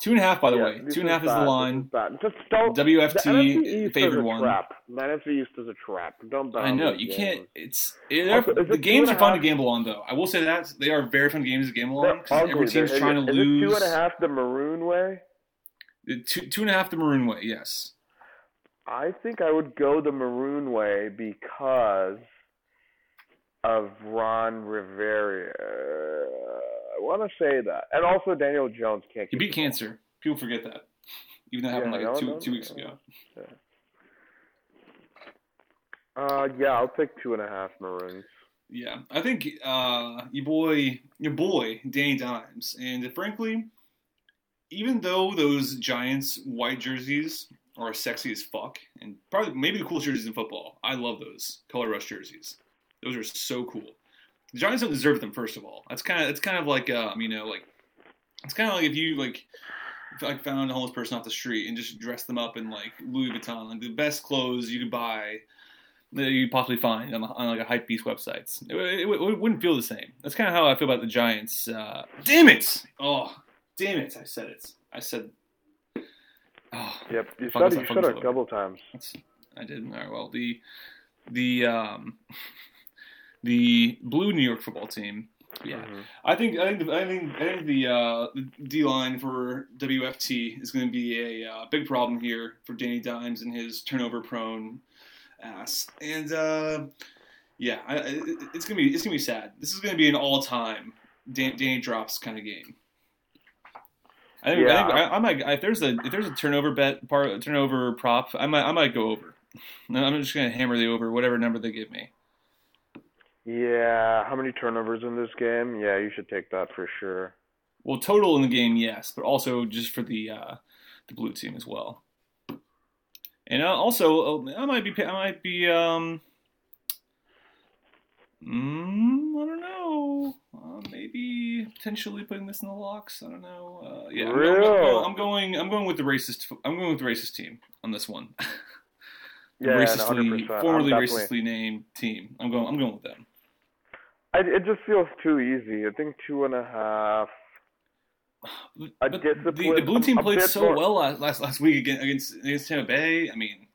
two and a half, by the yeah, way. Two and a half is, bad. the line. Just don't. the WFT East favored one. trap. The NFC East is a trap. Don't bet I know you games. can't. It's it, Also, the games are fun to gamble on, though. I will say that they are very fun games to gamble on because every team's They're- trying to is lose. two and a half the maroon way? Two, two and a half the maroon way. Yes. I think I would go the maroon way because of Ron Rivera. I want to say that, and also Daniel Jones can't. He beat cancer. People forget that. Even though it happened Yeah, like no, two no, two weeks no. ago. Uh, yeah, I'll take two and a half maroons. Yeah, I think uh, your boy, your boy, Danny Dimes, and frankly, even though those Giants white jerseys are sexy as fuck, and probably maybe the coolest jerseys in football, I love those color rush jerseys. Those are so cool. The Giants don't deserve them. First of all, that's kind of it's kind of like um, you know like it's kind of like if you like if, like found a homeless person off the street and just dressed them up in like Louis Vuitton, like the best clothes you could buy that you possibly find on, on like a hype beast websites. It, it, it wouldn't feel the same. That's kind of how I feel about the Giants. Uh, damn it! Oh, damn it! I said it. I said. Oh, Yep, you Fuck us said up, you fuck said it a up. couple times. I did. All right. Well, the the um, the blue New York football team Yeah, Mhm. I think I think the, I think I think the uh, the D line for WFT is going to be a uh, big problem here for Danny Dimes and his turnover prone ass. And uh, yeah, I, I- it's gonna be it's gonna be sad. This is gonna be an all time Dan, Danny drops kind of game. I think, Yeah. I, think I, I might if there's a if there's a turnover bet part turnover prop I might I might go over. I'm just gonna hammer the over whatever number they give me. Yeah, how many turnovers in this game? Yeah, you should take that for sure. Well, total in the game, yes, but also just for the uh, the blue team as well. And uh, also, uh, I might be, I might be, um, mm, I don't know, uh, maybe potentially putting this in the locks. I don't know. Uh, yeah, I'm, I'm- I'm Real? going, I'm going, I'm going with the racist. I'm going with the racist team on this one. the Yeah, racistly, 100%. Formerly racistly named team. I'm going, I'm going with them. I, it just feels too easy. I think two and a half. A the, the blue team a played so more- well last, last week against against, Tampa Bay. I mean,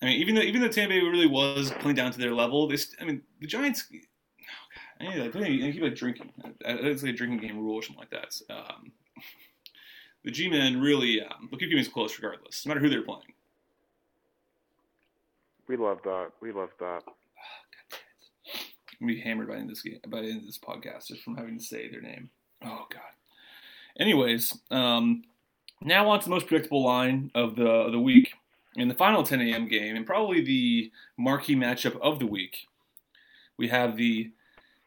I mean, even though even though Tampa Bay really was playing down to their level, they st- I mean, the Giants. Oh God, I like I keep like drinking. It's like a drinking game rule or something like that. Um, the G-men really um, will keep games close regardless, no matter who they're playing. We love that. We love that. Gonna be hammered by the end of this game, by the end of this podcast just from having to say their name. Oh God. Anyways, um, now on to the most predictable line of the of the week in the final 10 a.m. game, and probably the marquee matchup of the week. We have the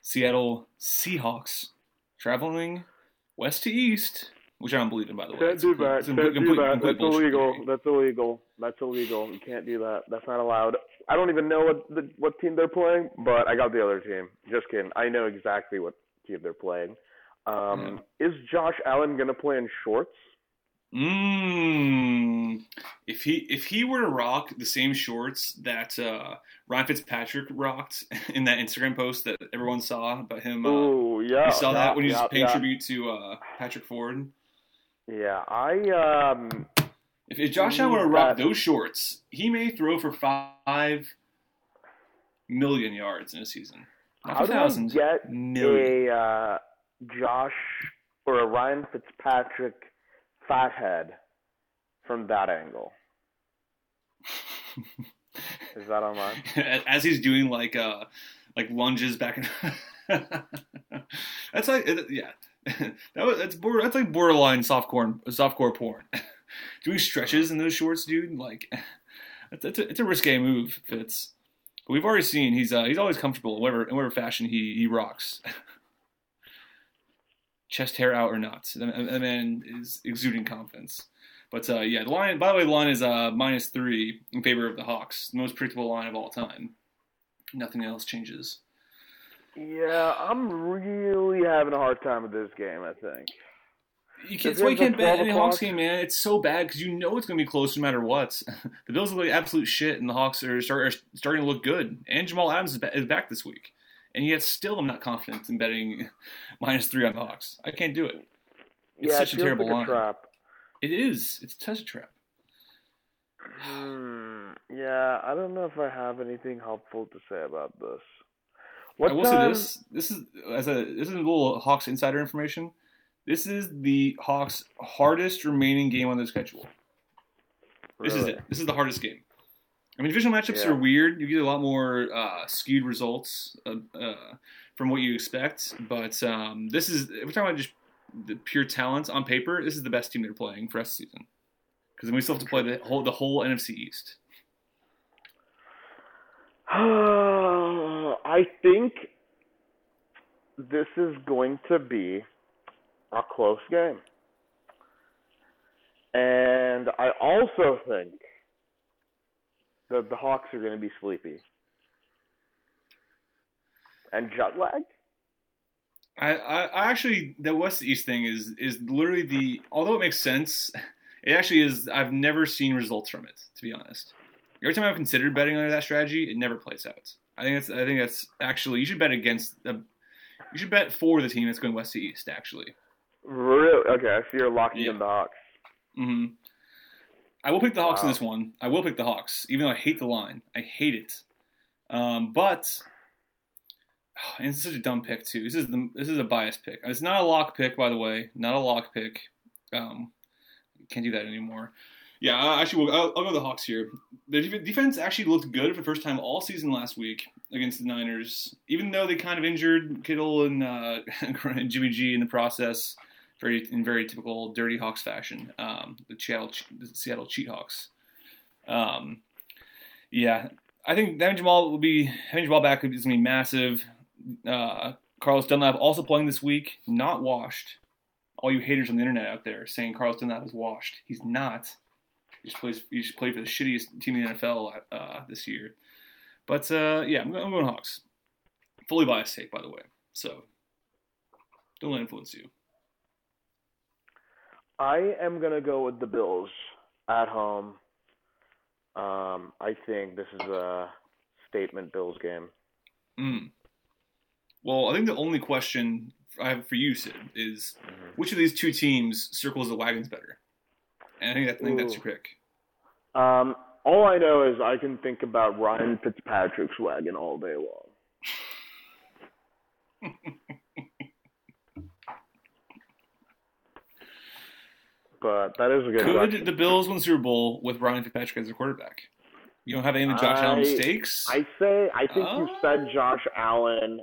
Seattle Seahawks traveling west to east, which I don't believe in, by the way. Can't It's do complete- that. Can't complete- do that. complete That's illegal. theory. That's illegal. That's illegal. You can't do that. That's not allowed. I don't even know what the, what team they're playing, but I got the other team. Just kidding. I know exactly what team they're playing. Um, Is Josh Allen gonna play in shorts? Mmm. If he if he were to rock the same shorts that uh, Ryan Fitzpatrick rocked in that Instagram post that everyone saw about him, uh, Ooh, yeah. you saw yeah, that when he was yeah, paying yeah. tribute to uh, Patrick Ford. Yeah, I um, If, if Josh Allen were to rock those shorts, he may throw for five million yards in a season. Not how do 5,000, get million. a uh, Josh or a Ryan Fitzpatrick fathead from that angle? Is that online? as he's doing like uh like lunges back and that's like yeah that was that's border, that's like borderline softcore softcore porn doing stretches in those shorts dude like it's, it's, a, it's a risque move Fitz but we've already seen he's uh, he's always comfortable in whatever in whatever fashion he he rocks chest hair out or not the man is exuding confidence but uh, yeah, the line. By the way, the line is uh, minus three in favor of the Hawks. The most predictable line of all time. Nothing else changes. Yeah, I'm really having a hard time with this game. I think. You can't, that's why you can't bet any Hawks game, man. It's so bad because you know it's going to be close no matter what. the Bills look like absolute shit, and the Hawks are, start, are starting to look good. And Jamal Adams is, ba- is back this week, and yet still I'm not confident in betting minus three on the Hawks. I can't do it. It's yeah, such it a terrible like a line. trap. It is. It's such a trap. Hmm. Yeah, I don't know if I have anything helpful to say about this. What I will say this: this is as a this is a little Hawks insider information. This is the Hawks' hardest remaining game on their schedule. This is it. This is the hardest game. I mean, divisional matchups Yeah. are weird. You get a lot more uh, skewed results uh, uh, from what you expect, but um, this is if we're talking about just the pure talent on paper. This is the best team they're playing for us season because then we still have to play the whole the whole NFC East. I think this is going to be a close game. And I also think that the Hawks are going to be sleepy. And jet lagged? I, I, actually the West East thing is is literally the although it makes sense, it actually is. I've never seen results from it to be honest. Every time I've considered betting under that strategy, it never plays out. I think that's I think that's actually you should bet against the you should bet for the team that's going West to East actually. Really? Okay, I see you're locking Yeah. in the Hawks. hmm I will pick the Hawks in this one. I will pick the Hawks, even though I hate the line. I hate it. Um, but and it's such a dumb pick too. This is the this is a biased pick. It's not a lock pick, by the way. Not a lock pick. Um, can't do that anymore. Yeah, actually, I'll, I'll go the Hawks here. The defense actually looked good for the first time all season last week against the Niners, even though they kind of injured Kittle and, uh, Jimmy G in the process, very in very typical dirty Hawks fashion. Um, the Seattle the Seattle Cheat Hawks. Um, yeah, I think having Jamal will be having Jamal back is going to be massive. Uh, Carlos Dunlap also playing this week, not washed. All you haters on the internet out there saying Carlos Dunlap is washed. He's not. He just plays. He just played for the shittiest team in the NFL uh, this year. But uh, yeah, I'm, I'm going Hawks. Fully biased take, by the way. So don't let it influence you. I am gonna go with the Bills at home. Um, I think this is a statement Bills game. Mm. Well, I think the only question I have for you, Sid, is which of these two teams circles the wagons better? I think, that, I think that's your pick. Um, all I know is I can think about Ryan Fitzpatrick's wagon all day long. but that is a good Could question. the Bills win Super Bowl with Ryan Fitzpatrick as their quarterback? You don't have any Josh Allen mistakes? I say I think you Oh. said Josh Allen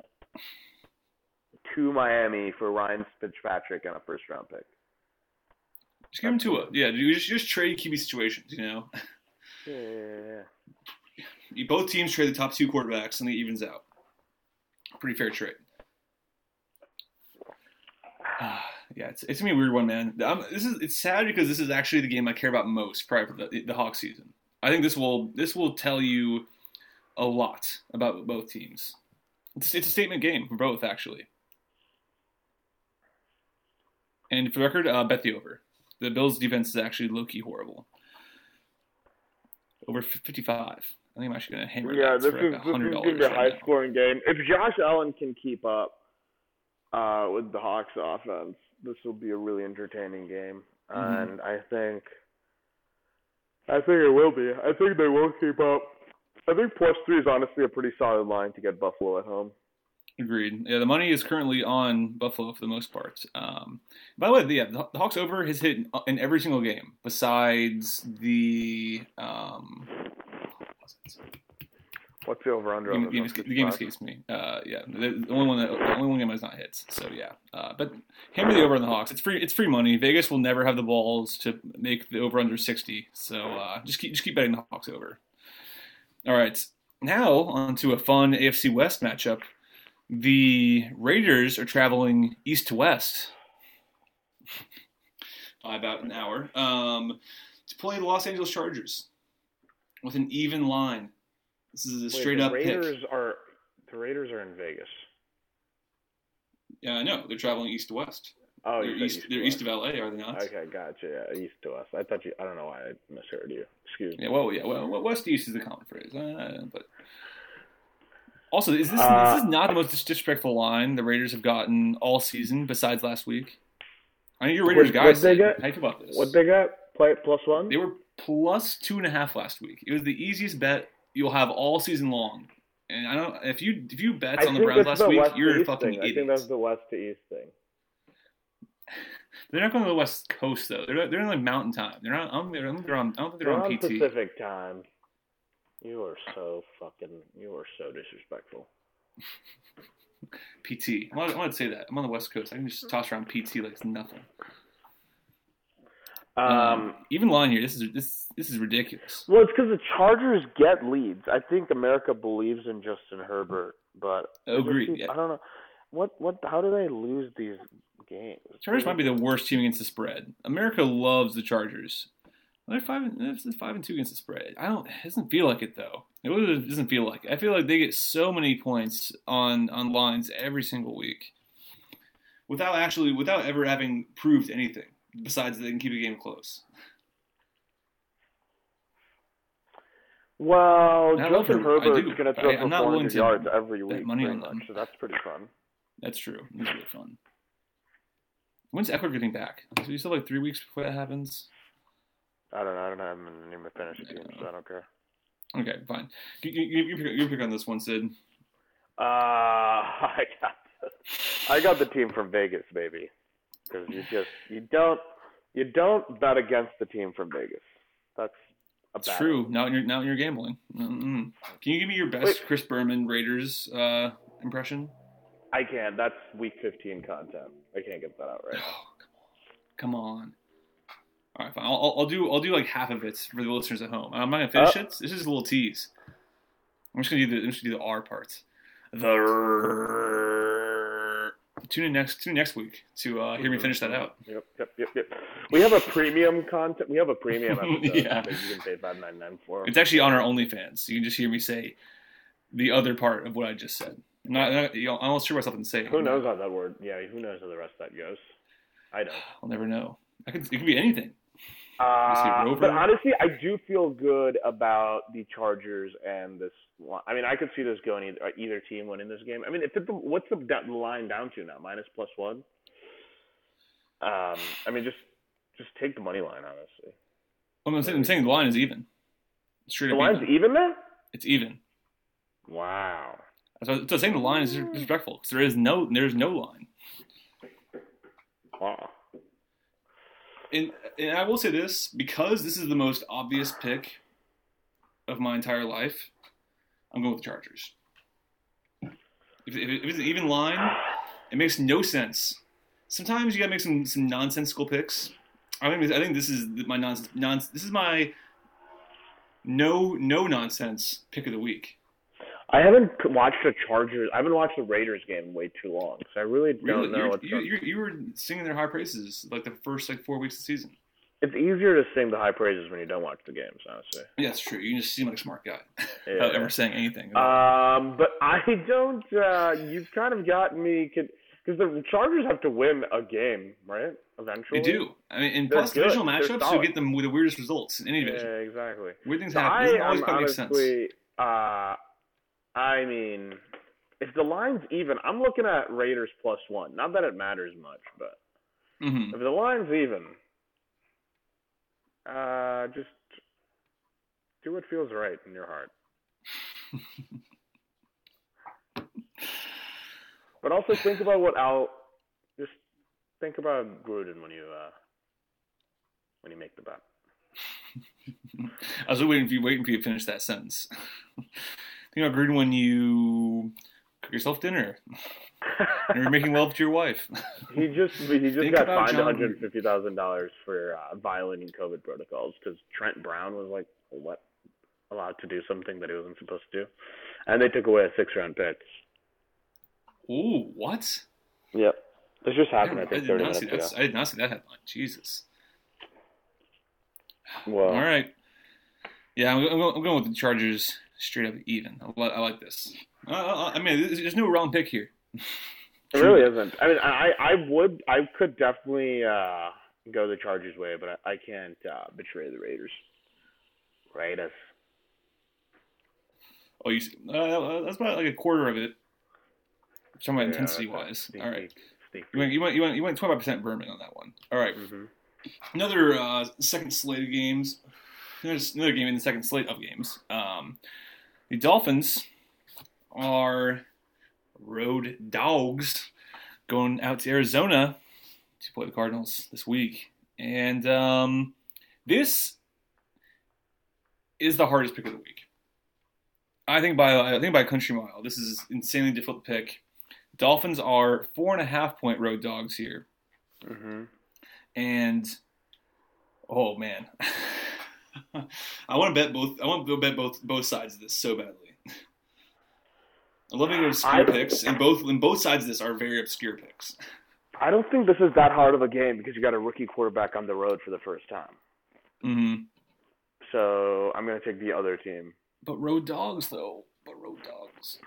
to Miami for Ryan Fitzpatrick and a first round pick. Just give him Tua. Yeah, you just, just trade QB situations, you know? Yeah, yeah, yeah. You, both teams trade the top two quarterbacks and it evens out. Pretty fair trade. yeah, it's, it's gonna be a weird one, man. Um this is it's sad because this is actually the game I care about most prior to the, the Hawk season. I think this will this will tell you a lot about both teams. It's, it's a statement game for both, actually. And for the record, uh, bet the over. The Bills' defense is actually low key horrible. Over 55. I think I'm actually going to hammer Yeah, this is like this is $100 gonna be a high scoring game. If Josh Allen can keep up uh, with the Hawks offense, this will be a really entertaining game. Mhm. And I think I think it will be. I think they will keep up. I think plus three is honestly a pretty solid line to get Buffalo at home. Agreed. Yeah, the money is currently on Buffalo for the most part. Um, by the way, the, yeah, the the Hawks over has hit in every single game besides the um, what was it? What's the over under game, game, the game escapes me. Uh, yeah, the, the only one that the only one game has not hit. So yeah, uh, but hammer the over on the Hawks. It's free. It's free money. Vegas will never have the balls to make the over under sixty. So uh, just keep just keep betting the Hawks over. All right, now on to a fun AFC West matchup. The Raiders are traveling east to west by about an hour um, to play the Los Angeles Chargers with an even line. This is a straight the up pick. Are the Raiders are in Vegas. Yeah, I know. They're traveling east to west. Oh, they're you said east. they're West. east of LA, are they not? Okay, gotcha. Yeah, east to west. I thought you. I don't know why I misheard you. Excuse me. Yeah. Well, yeah. Well, well, west to east is the common phrase. Uh, but also, is this Uh, this is not the most disrespectful line the Raiders have gotten all season besides last week? I mean, you're Raiders What- guys. what'd they get? How you about this? What they got? Play plus one. They were plus two and a half last week. It was the easiest bet you'll have all season long. And I don't if you if you bet on the Browns last the week, west you're a fucking thing. I think that's the west to east thing. They're not going to the West Coast though. They're they're in like Mountain Time. They're not. I don't they're, I don't think they're on. I don't think they're, They're on on PT. Pacific time. You are so fucking. You are so disrespectful. PT. I'm not, I'm not say that. I'm on the West Coast. I can just toss around PT like it's nothing. Um. even line here. This is this this is ridiculous. Well, it's because the Chargers get leads. I think America believes in Justin Herbert, but it just Agreed, seems- yeah. I don't know. What what? How do they lose these games? Chargers might be the worst team against the spread. America loves the Chargers. They're five. and- They're five and two against the spread. I don't. It doesn't feel like it though. It really doesn't feel like. It. I feel like they get so many points on on lines every single week, without actually without ever having proved anything besides they can keep a game close. Well, I Justin Herbert. I Herbert's going to throw I- for I'm not willing 400 yards every week, money on much. So that's pretty fun. That's true. It's really fun. When's Ekeler getting back? So you still have like three weeks before that happens. I don't know. I don't have him in my fantasy team, so I don't care. Okay, fine. You, you, you, pick, you pick on this one, Sid. I got the, I got the team from Vegas, baby. Because you just you don't you don't bet against the team from Vegas. That's a It's true. Now you're now you're gambling. Mm-mm. Can you give me your best Wait. Chris Berman Raiders uh, impression? I can't. That's week 15 content. I can't get that out right. Oh, come on. Come on. All right, fine. I'll, I'll- do I'll do like half of it for the listeners at home. I'm not gonna finish Uh. it. This is a little tease. I'm just gonna do the I'm just gonna do the R parts. The tune in next tune in next week to uh, hear me finish that out. Yep, yep, yep, yep. We have a premium content. We have a premium episode Yeah. that you can pay five nine nine for. It's actually on our OnlyFans. You can just hear me say the other part of what I just said. I'm not, I'm not, you know, I almost sure myself in saying. Who knows how that word? Yeah, who knows how the rest of that goes? I don't. I'll never know. I could, it could be anything. Uh, but honestly, I do feel good about the Chargers and this. I mean, I could see this going either, either team winning this game. I mean, if it, what's the line down to now? Minus plus one. Um, I mean, just just take the money line, honestly. I'm saying, I'm saying the line is even. Straight The line's even. even now. It's even. Wow. So I'm saying the line is disrespectful because there is no there's no line. Wow. And and I will say this because this is the most obvious pick of my entire life. I'm going with the Chargers. If, if, if it's an even line, it makes no sense. Sometimes you gotta make some some nonsensical picks. I think I think this is my nonsense. Non, this is my no no nonsense pick of the week. I haven't watched a Chargers. I haven't watched the Raiders game in way too long, so I really don't Really, know You're- what's. you, you, you were singing their high praises like the first like four weeks of the season. It's easier to sing the high praises when you don't watch the games, honestly. Yeah, it's true. You just seem like a smart guy Yeah. without ever saying anything. Um, but I don't. Uh, you've kind of gotten me because the Chargers have to win a game, right? Eventually, They do. I mean, in plus divisional matchups, you'll get them with the weirdest results in any division. Yeah, exactly. Weird things So happen. It I doesn't always quite make sense. honestly. Uh, I mean, if the line's even, I'm looking at Raiders plus one. Not that it matters much, but hmm if the line's even, uh, just do what feels right in your heart. But also think about what Al. Just think about Gruden when you uh, when you make the bet. I was waiting for you, waiting for you to finish that sentence. Think about Gruden when you cook yourself dinner and you're making love to your wife. he just he just Think got fined one hundred fifty thousand dollars for uh, violating COVID protocols because Trent Brown was like what allowed to do something that he wasn't supposed to do, and they took away a six round pick. Ooh, what? Yep, this just I, happened. I, I think did thirty not see minutes that. ago. I did not see that headline. Jesus. Well, All right. Yeah, I'm I'm going with the Chargers straight up even. I, li- I like this. Uh, uh, I mean, there's no wrong pick here. It really isn't. I mean, I I would I could definitely uh, go the Chargers way, but I, I can't uh, betray the Raiders. Raiders. Oh, you see, uh, that's about like a quarter of it. Talking about Yeah, intensity wise. All right, sneaky. you went you went you went you went twenty five percent Berman on that one. All right, Mhm. another uh, second slate of games. There's another game in the second slate of games. Um, the Dolphins are road dogs going out to Arizona to play the Cardinals this week, and um, this is the hardest pick of the week. I think by I think by a country mile, this is insanely difficult to pick. Dolphins are four and a half point road dogs here, Mhm. and oh man, I want to bet both. I want to bet both both sides of this so badly. I love to obscure picks, and both and both sides of this are very obscure picks. I don't think this is that hard of a game because you got a rookie quarterback on the road for the first time. hmm So I'm gonna take the other team. But road dogs, though. But road dogs.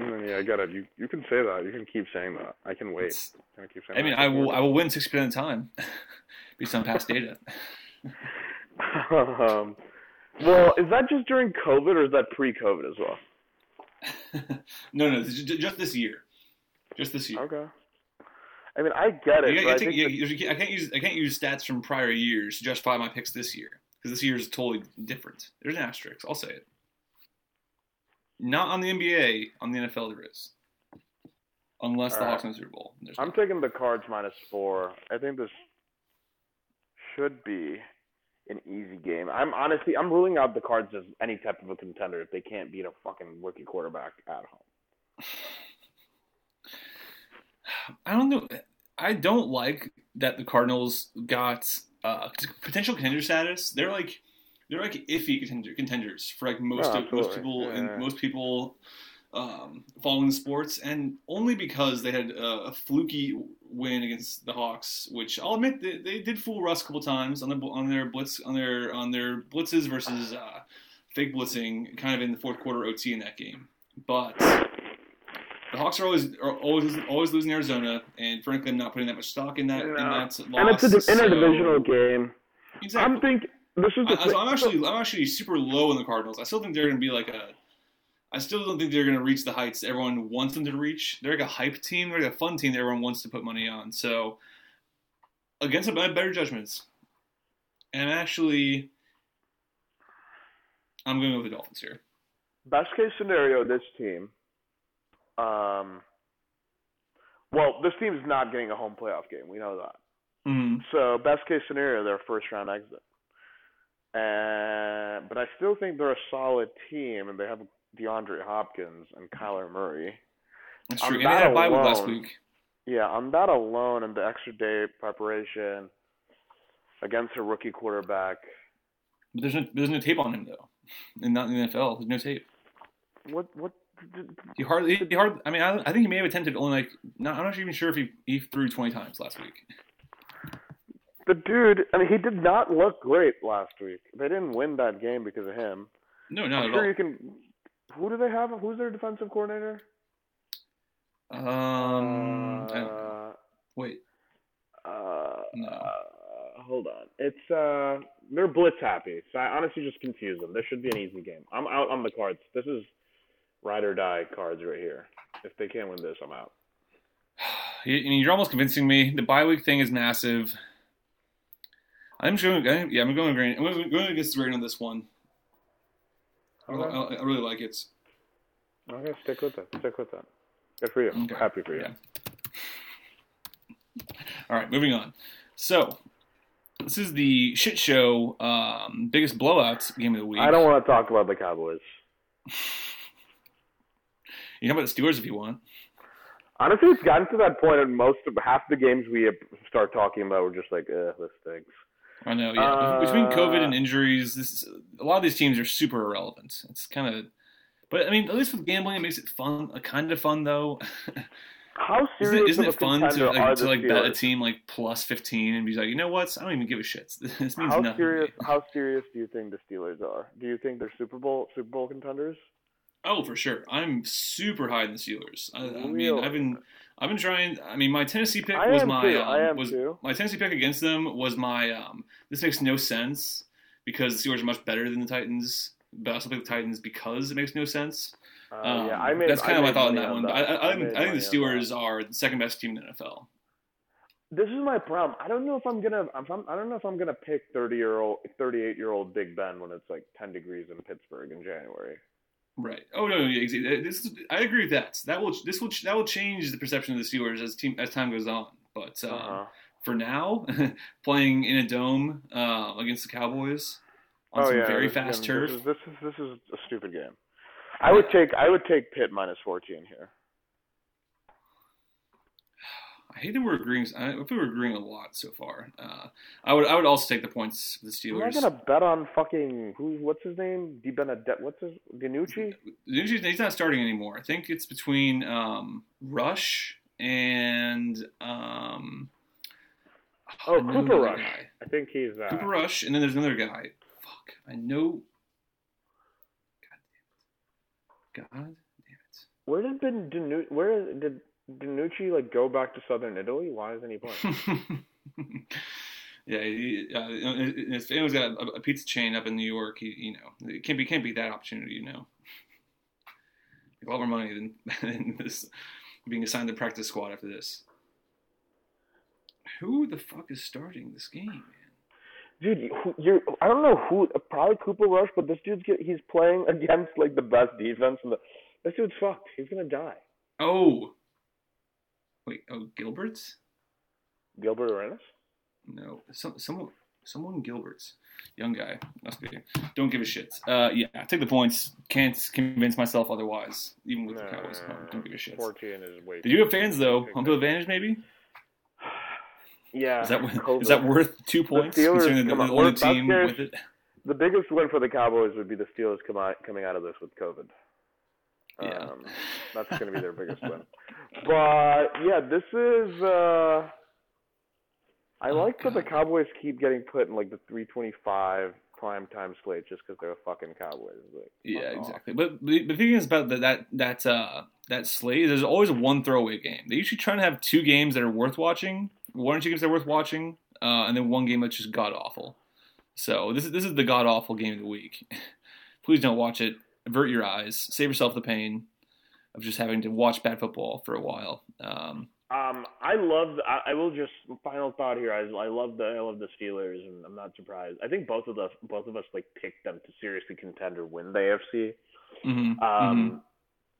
Mm, Yeah, I got it. You you can say that. You can keep saying that. I can wait. It's- I, keep saying I mean. I will. I will win sixty percent of the time, based on past data. um, well, is that just during COVID or is that pre-COVID as well? no, no, this is just this year. Just this year. Okay. I mean, I get it. You I, take- you- I can't use I can't use stats from prior years to justify my picks this year because this year is totally different. There's an asterisk. I'll say it. Not on the NBA. On the NFL, there is. Unless the All right. Hawks win the Super Bowl. I'm not. taking the Cards minus four. I think this should be an easy game. I'm honestly I'm ruling out the Cards as any type of a contender if they can't beat a fucking rookie quarterback at home. I don't know. I don't like that the Cardinals got uh, potential contender status. They're like they're like iffy contender, contenders for like most Oh, of, most people Yeah, and most people um, following the sports, and only because they had a, a fluky win against the Hawks, which I'll admit they, they did fool Russ a couple times on the on their blitz on their on their blitzes versus uh, fake blitzing, kind of in the fourth quarter OT in that game, but. The Hawks are always are always always losing Arizona, and frankly, I'm not putting that much stock in that in that loss. and it's an so- interdivisional game. Exactly. I'm think this is the I, so I'm actually I'm actually super low on the Cardinals. I still think they're going to be like a. I still don't think they're going to reach the heights everyone wants them to reach. They're like a hype team. They're like a fun team that everyone wants to put money on. So against my better judgments, and actually, I'm going with the Dolphins here. best case scenario. This team, um, well, this team is not getting a home playoff game. We know that. Mm-hmm. So best case scenario, they're first round exit. And but I still think they're a solid team, and they have DeAndre Hopkins and Kyler Murray. That's On true. And they had a bye week last week. Yeah, on that alone, and the extra day preparation against a rookie quarterback. But there's no there's no tape on him though, and not in the NFL. There's no tape. What what? did- He hardly he hardly. I mean, I, I think he may have attempted only like. Not, I'm not even sure if he he threw 20 times last week. The dude, I mean, he did not look great last week. They didn't win that game because of him. No, not I'm at sure all. you can. Who do they have? Who's their defensive coordinator? Um, uh, wait, uh, No. uh, hold on. It's uh, they're blitz happy. So I honestly just confuse them. This should be an easy game. I'm out on the cards. This is ride or die cards right here. If they can't win this, I'm out. You- I mean, you're almost convincing me. The bye week thing is massive. I'm going. Yeah, I'm going green. I'm going going against the rain on this one. I, Okay. I, I really like it. Okay, stick with it. Stick with that. Good for you. Okay. Happy for you. Yeah. All right, moving on. So, this is the shit show um, biggest blowouts game of the week. I don't want to talk about the Cowboys. You know about the Steelers if you want. Honestly, it's gotten to that point, and most of half the games we start talking about, we're just like, eh, this stinks. I know, yeah. Between COVID Uh, and injuries, this is, a lot of these teams are super irrelevant. It's kind of, but I mean, at least with gambling, it makes it fun. Uh, kind of fun though. How isn't serious it, isn't it fun to like, to like bet a team like plus fifteen and be like, you know what? I don't even give a shit. This means How nothing. serious? How serious do you think the Steelers are? Do you think they're Super Bowl Super Bowl contenders? Oh, for sure. I'm super high in the Steelers. I, I mean, I've been, I've been trying. I mean, my Tennessee pick I was my, um, was too. my Tennessee pick against them was my. Um, this makes no sense because the Steelers are much better than the Titans. But I also pick the Titans because it makes no sense. Uh, Um, yeah, I made. that's kind I of my thought on that one. on But I, I, I, think, I think the. Steelers are the second best team in the NFL. This is my problem. I don't know if I'm gonna. If I'm, I don't know if I'm gonna pick thirty year old, thirty eight year old Big Ben when it's like ten degrees in Pittsburgh in January. Right. Oh no, yeah, exactly. This is, I agree with that. That will this will that will change the perception of the Steelers as team as time goes on. But uh, Uh-huh. for now, playing in a dome uh, against the Cowboys on oh some yeah, very this, fast again, turf. This is, this is this is a stupid game. I would take I would take Pitt minus fourteen here. I hate that we're agreeing. I, feel we're agreeing a lot so far. Uh, I would I would also take the points for the Steelers. I'm not gonna bet on fucking who? What's his name? Di. What's his DiNucci? He's he's not starting anymore. I think it's between um, Rush and um, Oh, Cooper Rush. guy. I think he's. Uh, Cooper Rush, and then there's another guy. Fuck, I know. God damn it! God damn Where did Ben Danu- Where did DiNucci like go back to Southern Italy? Why isn't he playing? yeah, he, uh, his family's got a, a pizza chain up in New York. He, you know, it can't be can't be that opportunity. You know, a lot more money than, than this being assigned to practice squad after this. Who the fuck is starting this game, man? dude, you, you're I don't know who, probably Cooper Rush, but this dude's get, he's playing against like the best defense in the. This dude's fucked. He's gonna die. Oh. Wait. Oh, Gilbert's. Gilbert Arenas. No, some someone someone Gilbert's young guy must be. Don't give a shit. Uh, yeah, take the points. Can't convince myself otherwise, even with No, the Cowboys. no, no, Don't give a shit. Fourteen is way. They do have fans though. Home field advantage, maybe. Yeah. Is that that worth two points? Steelers considering on, the only team with it. the biggest win for the Cowboys would be the Steelers come out, coming out of this with COVID. Yeah. Um, that's going to be their biggest win. But yeah, this is. uh I Oh, like that the Cowboys keep getting put in like the 325 prime time slate just because they're a fucking Cowboys. Like, Yeah, off. exactly. But the, the thing is about that that that uh, that slate. There's always one throwaway game. They usually try to have two games that are worth watching, one or two games that are worth watching, uh, and then one game that's just god awful. So this is this is the god awful game of the week. Please don't watch it. Avert your eyes. Save yourself the pain of just having to watch bad football for a while. Um, Um, I love. I, I will just final thought here. I, I love the I love the Steelers, and I'm not surprised. I think both of us both of us like picked them to seriously contend or win the AFC. mhm, mhm. Um,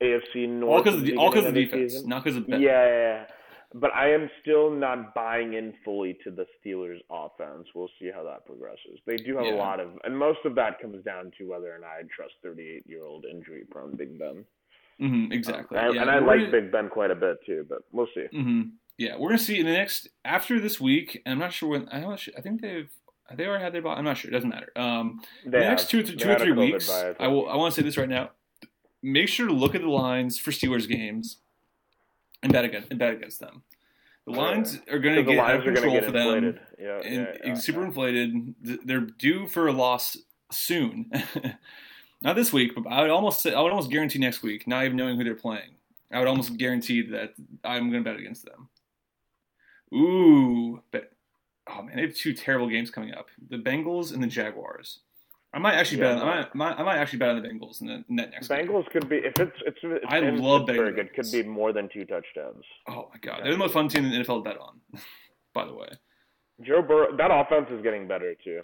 AFC North. all because of the all because of the defense, season. not because of Yeah, yeah, yeah. But I am still not buying in fully to the Steelers' offense. We'll see how that progresses. They do have Yeah. a lot of, and most of that comes down to whether or not I trust 38 year old injury prone Big Ben. Mhm, exactly. And, yeah, and I we're like gonna- Big Ben quite a bit too, but we'll see. hmm Yeah, we're gonna see in the next after this week. And I'm not sure when. I'm not sure. I think they've. They already had their. I'm not sure. It doesn't matter. Um, the next have- two, they two or three weeks, I will. I want to say this right now. Make sure to look at the lines for Steelers games and bet against and bet against them. The Yeah. lines are going to get out of are going to control for them. Yeah, and yeah, yeah, super yeah. inflated. They're due for a loss soon. Not this week, but I would almost say, I would almost guarantee next week, not even knowing who they're playing. I would almost guarantee that I'm going to bet against them. Ooh, but oh man, they have two terrible games coming up: the Bengals and the Jaguars. I might actually Yeah, bet. On. I, might, I might- actually bet on the Bengals in, the, in that next. game. Bengals could be if it's it's, it's I in love Pittsburgh, Bengals. It could be more than two touchdowns. Oh my god, they're the most fun team in the NFL to bet on. By the way. Joe Burrow, that offense is getting better too.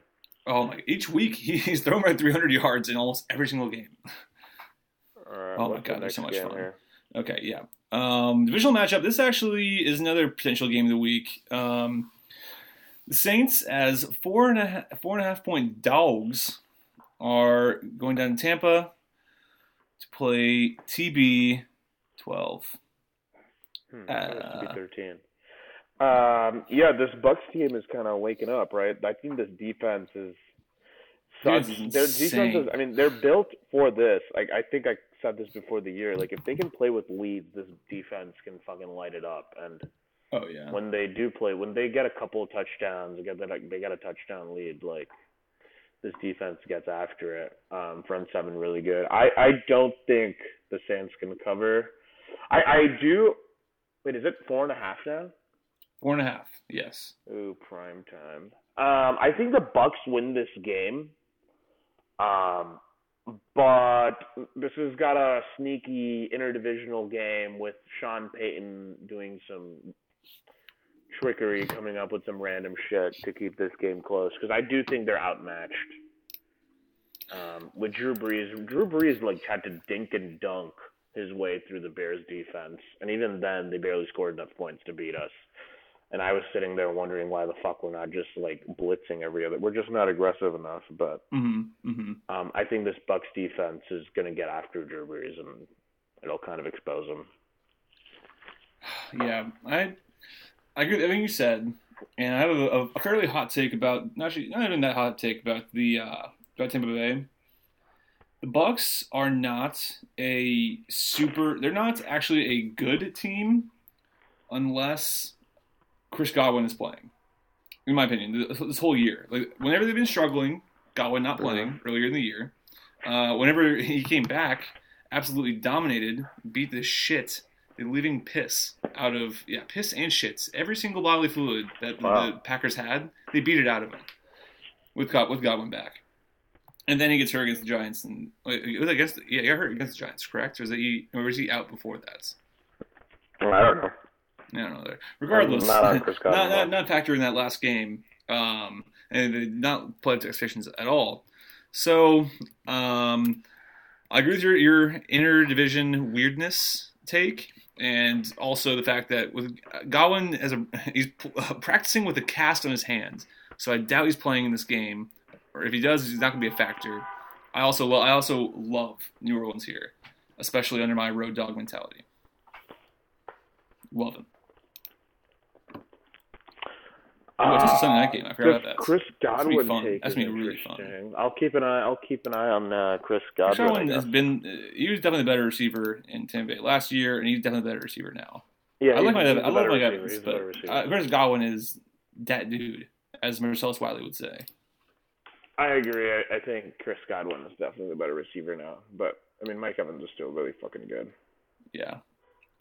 Oh my! Each week he's throwing for 300 yards in almost every single game. Right, Oh my God, they're so much fun. here? Okay, yeah. Um, divisional matchup. This actually is another potential game of the week. Um, the Saints, as four and a half, four and a half point dogs, are going down to Tampa to play TB 12. Hmm, Uh, be thirteen. Um, yeah, this Bucks team is kind of waking up, right? I think this defense is such. Their defense is. I mean, they're built for this. Like, I think I said this before the year. Like, if they can play with leads, this defense can fucking light it up. And Oh yeah. when they do play, when they get a couple of touchdowns, they get that, they get a touchdown lead. Like, this defense gets after it. Um, front seven really good. I I don't think the Saints can cover. I I do. Wait, is it four and a half now? Four and a half. Yes. Ooh, prime time. Um, I think the Bucks win this game. Um, but this has got a sneaky interdivisional game with Sean Payton doing some trickery, coming up with some random shit to keep this game close. Because I do think they're outmatched. Um, with Drew Brees, Drew Brees like had to dink and dunk his way through the Bears defense, and even then they barely scored enough points to beat us. And I was sitting there wondering why the fuck we're not just like blitzing every other. We're just not aggressive enough. But Mm-hmm. Mm-hmm. um, I think this Bucks defense is going to get after Drew Brees and it'll kind of expose him. Yeah, I I agree with everything you said, and I have a, a fairly hot take about not actually not even that hot take about the uh, about Tampa Bay. The Bucks are not a super. They're not actually a good team unless Chris Godwin is playing. In my opinion, this, this whole year, like whenever they've been struggling, Godwin not playing earlier in the year. Uh, whenever he came back, absolutely dominated, beat the shit the living piss out of yeah piss and shits. Every single bodily fluid that Wow. the Packers had they beat it out of him with God, with Godwin back. And then he gets hurt against the Giants and it was against yeah he got hurt against the Giants correct? Or is he or was he out before that? Well, I don't know. I don't know there regardless not not, not, not factoring that last game um, and they did not play to expectations at all. So um, I agree with your your inner division weirdness take, and also the fact that with Godwin as a he's practicing with a cast on his hands, so I doubt he's playing in this game, or if he does, he's not going to be a factor. I also lo- I also love New Orleans here, especially under my road dog mentality. Love him. Oh, it's a Sunday night game. I forgot about that. Chris Godwin that's take that's gonna be really fun. I'll keep an eye. I'll keep an eye on uh, Chris Godwin. I Godwin has been uh, he was definitely the better receiver in Tampa Bay last year, and he's definitely the better receiver now. yeah, I like my Evans, love receiver. Evans, He's a better but uh, Chris Godwin is that dude, as Marcellus Wiley would say. I agree. I, I think Chris Godwin is definitely the better receiver now. But I mean, Mike Evans is still really fucking good. Yeah.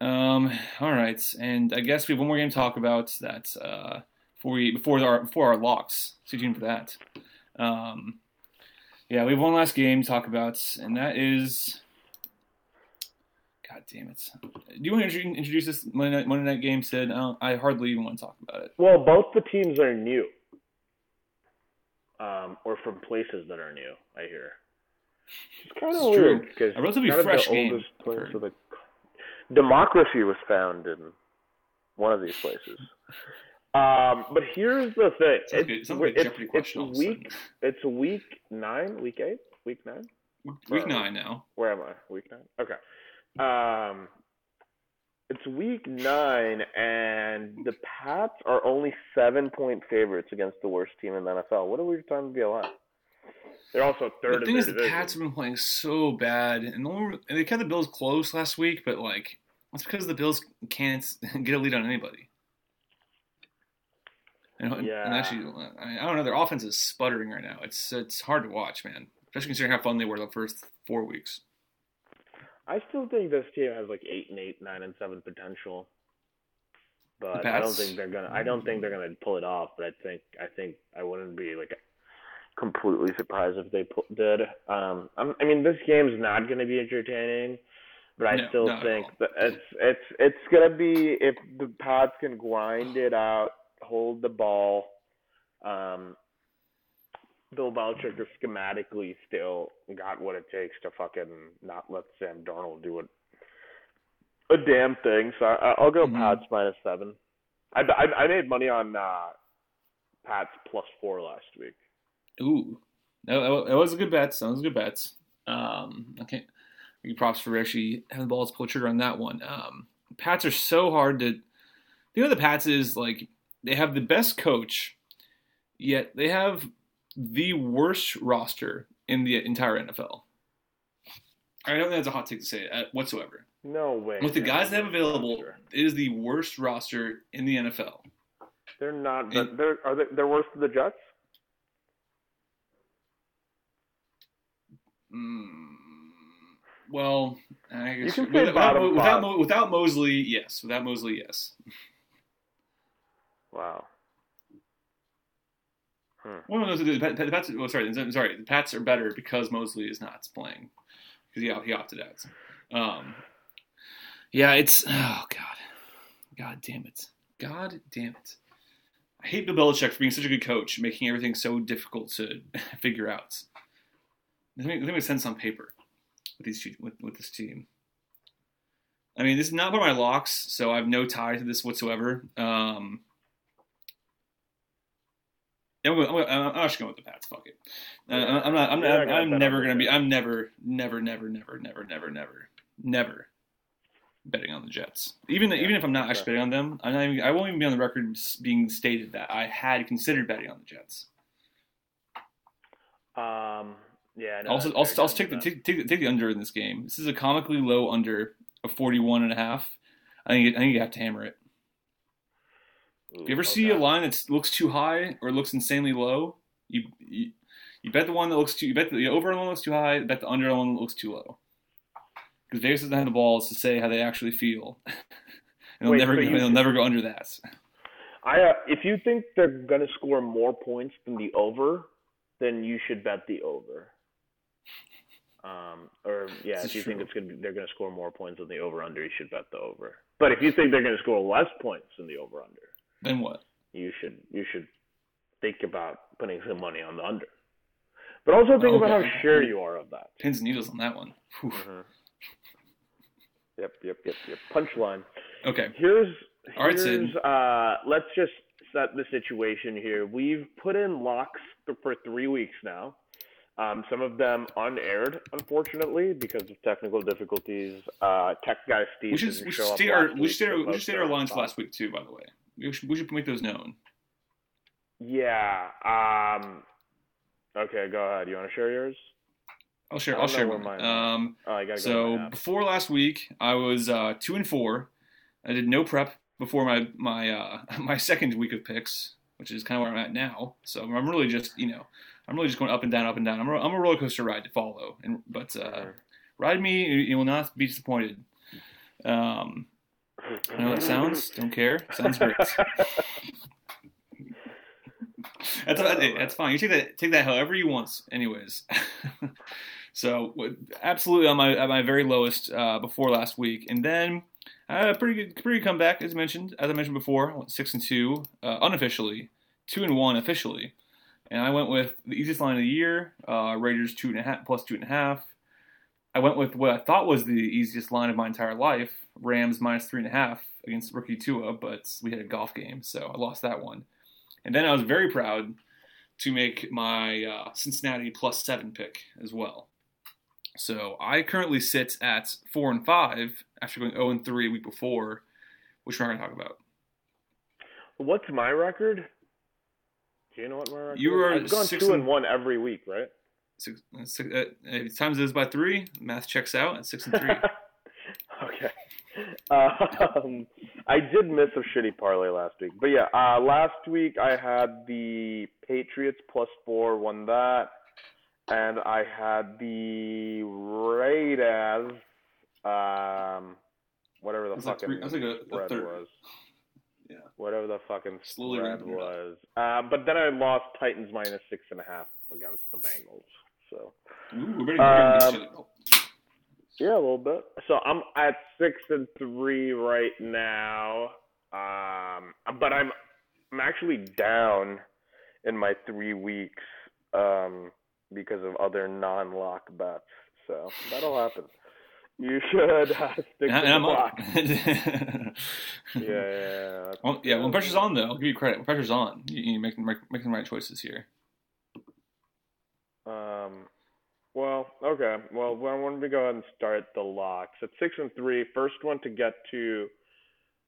Um. All right, and I guess we have one more game to talk about. That uh, before we before our before our locks. Stay tuned for that. Um. Yeah, we have one last game to talk about, and that is. God damn it! Do you want to introduce this Monday night, Monday night game? Sid, I, I hardly even want to talk about it. Well, both the teams are new, um, or from places that are new. I hear. It's kind of It's weird because A relatively fresh of the game, oldest heard. of the democracy was found in one of these places. Um, but here's the thing: Sounds good- it's, sounds like a it's, it's week. It's week nine, week eight, week nine. Week nine now. Where am I? Week nine. Okay. Um, it's week nine, and the Pats are only seven point favorites against the worst team in the NFL. What a weird time to be alive. They're also third the in thing is, the. Pats have been playing so bad, and, the they kept the Bills close last week, but like that's because the Bills can't get a lead on anybody. And, and Yeah. actually, I, mean, I don't know. Their offense is sputtering right now. It's it's hard to watch, man. Especially considering how fun they were the first four weeks. I still think this team has like eight and eight, nine and seven potential. But I don't think they're gonna. I don't think they're gonna pull it off. But I think. I think I wouldn't be like completely surprised if they did. Um, I'm, I mean, this game's not gonna be entertaining, but I No, still think that it's it's it's gonna be if the Pats can grind it out, hold the ball. Um, Bill Belichick is schematically still got what it takes to fucking not let Sam Darnold do it a damn thing. So I, I'll go Mhm. Pats minus seven. I, I, I made money on uh, Pats plus four last week. Ooh, that, that was a good bet. That was a good bet. Um, okay, props for actually having the balls pull trigger on that one. Um, Pats are so hard to. The with the Pats is like they have the best coach, yet they have the worst roster in the entire NFL. I don't think that's a hot take to say uh, whatsoever. No way. With the guys they have available, it is the worst roster in the NFL. They're not. And- they're are they? They're worse than the Jets. Mm, well, I guess can say without, bottom without, without, without Mosley, yes. Without Mosley, yes. Wow. Hmm. Well, no, the, the, the Pats. Well, sorry, I'm sorry. The Pats are better because Mosley is not playing because he, he opted out. Um, yeah, it's oh god, god damn it, god damn it. I hate Bill Belichick for being such a good coach, making everything so difficult to figure out. It doesn't make, it doesn't make sense on paper with these with, with this team. I mean, this is not one of my locks, so I have no tie to this whatsoever. Um, I'm, going, I'm, going, I'm actually going with the Pats. Fuck it. Uh, I'm not. I'm, not, gonna I'm never going to be. I'm never, never, never, never, never, never, never, never betting on the Jets. Even Yeah, even if I'm not actually betting on them, I'm not even, I won't even be on the record being stated that I had considered betting on the Jets. Um. Yeah. No, also, also, fair also take the take, take, the- take the under in this game. This is a comically low under of 41 and a half. I think I think you have to hammer it. If you ever see a line that looks too high or looks insanely low, you, you you bet the one that looks too you bet the over one looks too high, bet the under one that looks too low. Because Vegas doesn't have the balls to say how they actually feel, and they'll Wait, never go, they'll never go under that. I uh, if you think they're gonna score more points than the over, then you should bet the over. Um, or yeah, This if you think it's gonna be, they're gonna score more points than the over under, you should bet the over. But if you think they're gonna score less points than the over under, Then what? you should you should think about putting some money on the under. But also think about how sure you are of that. Pins and needles on that one. Mhm. Yep, yep, yep, yep. Punchline. Okay. Here's All right, Sid. uh let's just set the situation here. We've put in locks for three weeks now. Um, some of them unaired, unfortunately, because of technical difficulties. Uh, tech guy Steve We should we should up our we should our, we should our our lines last week too. By the way, we should we should make those known. Yeah. Um. Okay, go ahead. You want to share yours? I'll share. I'll share one. mine. Um, Oh, so before last week, I was uh, two and four. I did no prep before my my uh, my second week of picks, which is kind of where I'm at now. So I'm really just you know I'm really just going up and down, up and down. I'm a, I'm a roller coaster ride to follow, and but uh, Mhm. ride me, you, you will not be disappointed. Um, I know it sounds. Don't care. Sounds great. That's that's fine. You take that take that however you want. Anyways, so absolutely on my at my very lowest uh, before last week, and then I had a pretty good pretty good comeback as mentioned. As I mentioned before, I went six and two uh, unofficially, two and one officially, and I went with the easiest line of the year: uh, Raiders two and a half plus two and a half. I went with what I thought was the easiest line of my entire life: Rams minus three and a half against rookie Tua, but we had a golf game, so I lost that one. And then I was very proud to make my uh, Cincinnati plus seven pick as well. So I currently sit at four and five after going zero and three a week before, which we're not going to talk about. What's my record? Do you know what my record? You are I've gone six two and- one every week, right? Six, six, uh, uh, times it is by three, math checks out at six and three. okay. Um, I did miss a shitty parlay last week, but yeah, uh, last week I had the Patriots plus four, won that, and I had the Raiders, um, whatever the That's like fucking three- like a- a spread third. was. Yeah. Whatever the fucking Slowly spread was. Uh, but then I lost Titans minus six and a half against the Bengals. So. Ooh, we're ready, we're ready Um, shut it. Yeah, a little bit. So I'm at six and three right now. Um, but I'm I'm actually down in my three weeks um, because of other non-lock bets. So that'll happen. You should uh, stick And, to and the I'm up. block. Yeah, yeah, yeah. Well, yeah, when pressure's on, though, I'll give you credit. When pressure's on, you, you make making the right choices here. Um, well, okay. Well, why don't we go ahead and start the locks at six and three? First one to get to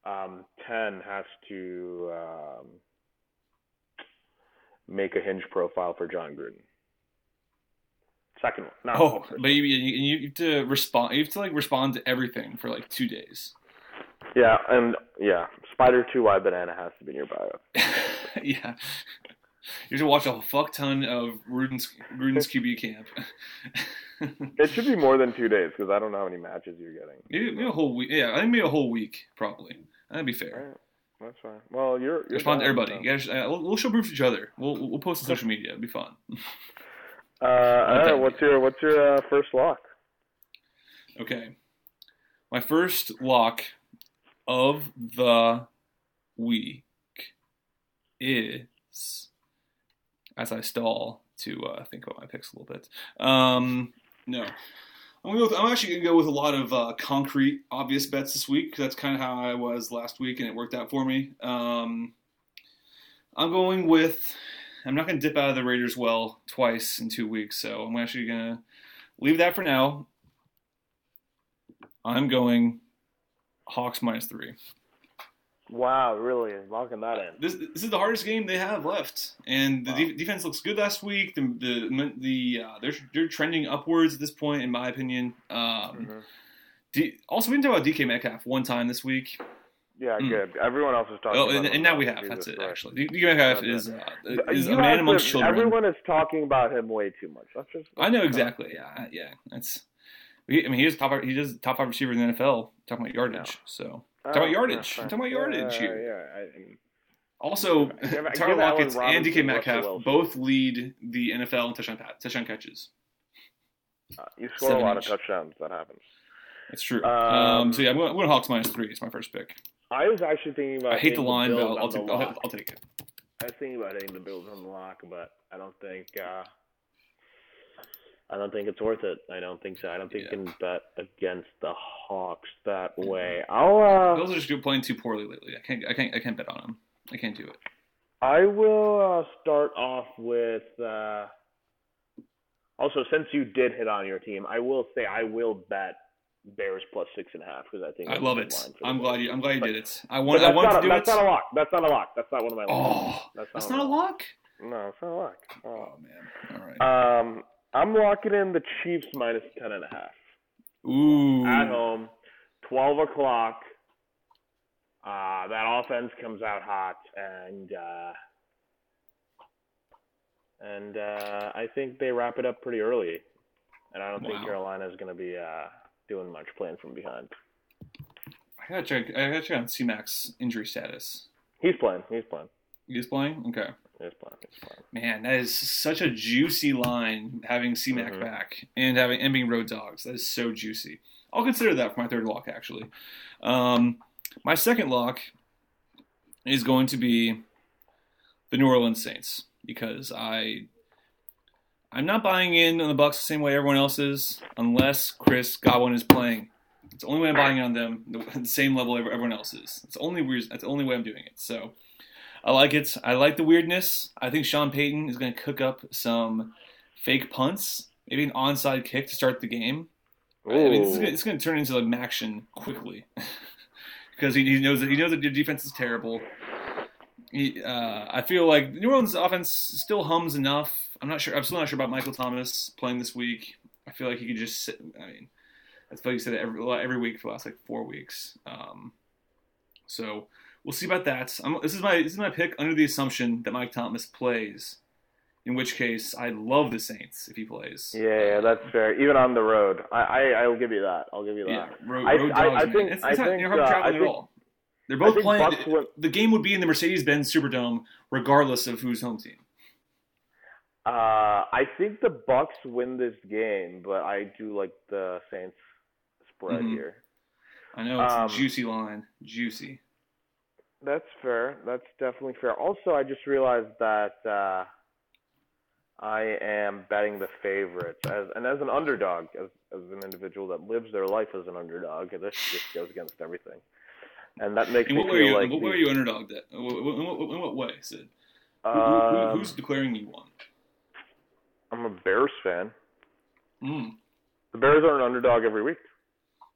um, ten has to um, make a hinge profile for Jon Gruden. Second one, not Oh, but you, you you have to respond. You have to like respond to everything for like two days. yeah, and yeah, Spider Two Y Banana has to be in your bio. yeah, you should watch a fuck ton of Gruden's Gruden's QB camp. It should be more than two days because I don't know how many matches you're getting. maybe, maybe a whole week. Yeah, I think maybe a whole week probably. That'd be fair. right, that's fine. Well, you're, you're Respond to everybody. You guys, uh, we'll, we'll show proof to each other. We'll we'll post on social media. It'd be fun. Uh, all right, what's your what's your uh, first lock? Okay. My first lock of the week is as I stall to uh, think about my picks a little bit. Um, no, I'm, go with, I'm actually gonna go with a lot of uh, concrete, obvious bets this week. That's kind of how I was last week, and it worked out for me. Um, I'm going with. I'm not gonna dip out of the Raiders well twice in two weeks, so I'm actually gonna leave that for now. I'm going Hawks minus three. Wow, really locking that in. This this is the hardest game they have left, and the Wow. de- defense looks good last week. The the the uh, they're they're trending upwards at this point, in my opinion. Um, Mhm. D- also, we didn't talk about DK Metcalf one time this week. Yeah, Mm. good. Everyone else is talking. Oh, about and, him and now we have. Jesus That's it. Christ. Actually, DK Metcalf That's is uh, is a man amongst to- children. Everyone is talking about him way too much. That's just. I know exactly. Yeah, yeah. That's. I mean, he is top. He does top five receiver in the NFL. Talking about yardage. So Oh, Talking about yardage. talking about yardage yeah, here. Yeah, I, I- Also, Tyler Lockett and DK Metcalf both lead the NFL in touchdown touchdown catches. uh, you score Seven a lot each. of touchdowns. That happens. It's true. Um, Um, so yeah, I'm going, I'm going Hawks minus three. It's my first pick. I was actually thinking about. I hate the line, but I'll, I'll, the take, I'll. I'll take it. I was thinking about hitting the Bills on the lock, but I don't think uh, I don't think it's worth it. I don't think so. I don't think Yeah. you can bet against the Hawks that way. I'll uh, Bills are just playing too poorly lately. I can't. I can't. I can't bet on them. I can't do it. I will uh, start off with. Uh, also, since you did hit on your team, I will say I will bet Bears plus six and a half because I think I love it. line for the I'm glad you. I'm glad you But- did it. I wanted. I that's wanted to a, do that's it. not a lock. That's not a lock. That's not one of my locks. Oh, that's that's not, not a lock. No, it's not a lock. Oh. Oh man. All right. Um, I'm locking in the Chiefs minus ten and a half Ooh. at home, twelve o'clock. Uh, that offense comes out hot, and uh, and uh, I think they wrap it up pretty early. And I don't think Carolina is going to be uh, doing much playing from behind. I gotta check. I gotta check on C-Mac's injury status. He's playing. He's playing. He's playing. Okay. He's playing. He's playing. Man, that is such a juicy line having C-Mac Mhm. back and having and being road dogs. That is so juicy. I'll consider that for my third lock actually. Um, my second lock is going to be the New Orleans Saints because I I'm not buying in on the Bucs the same way everyone else is unless Chris Godwin is playing. It's the only way I'm buying on them the, the same level everyone else is. It's the only weird. That's the only way I'm doing it. So. I like it. I like the weirdness. I think Sean Payton is going to cook up some fake punts, maybe an onside kick to start the game. I mean, it's going to turn into like action quickly because he, he knows that he knows that your defense is terrible. He, uh, I feel like New Orleans' offense still hums enough. I'm not sure. I'm still not sure about Michael Thomas playing this week. I feel like he could just sit. I mean, that's like you said it every every week for the last like four weeks. Um, so we'll see about that. I'm, this is my this is my pick under the assumption that Mike Thomas plays. In which case, I love the Saints if he plays. Yeah, yeah, that's fair. Even on the road, I, I I'll give you that. I'll give you that. Yeah, road, I- road I- dogs. I man. think- it's, I not think, you're uh, traveling I at think- all. They're both playing. The game would be in the Mercedes-Benz Superdome, regardless of who's home team. Uh, I think the Bucs win this game, but I do like the Saints spread Mhm. here. I know it's Um, a juicy line, juicy. That's fair. That's definitely fair. Also, I just realized that uh, I am betting the favorites as and as an underdog, as as an individual that lives their life as an underdog. This just goes against everything, and that makes In me what feel you? like what the- are you underdog at? In what, in what, what way, Sid? Who, who, who, um, who's declaring you won? I'm a Bears fan. Mm, The Bears are an underdog every week.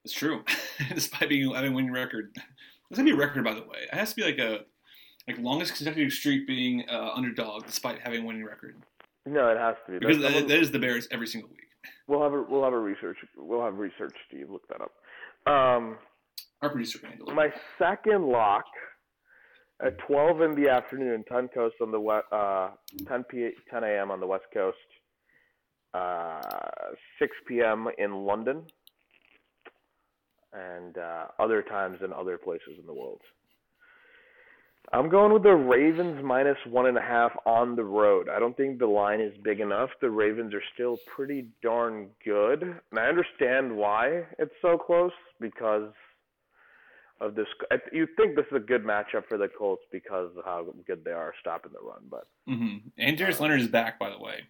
it's true. Despite being having a winning record, there's gonna be a record, by the way. It has to be like a like longest consecutive streak being uh, underdog despite having a winning record No, it has to be. because that, that is the Bears every single week. We'll have a we'll have a research we'll have research Steve look that up. Um, Our producer can my second lock at 12 in the afternoon, 10 coast on the west, uh, 10 p 10 a.m. on the west coast, uh, 6 p.m. in London, and uh, other times in other places in the world. I'm going with the Ravens minus one and a half on the road. I don't think the line is big enough. The Ravens are still pretty darn good, and I understand why it's so close because of this. You think this is a good matchup for the Colts because of how good they are stopping the run, but hmm And Leonard is back, by the way.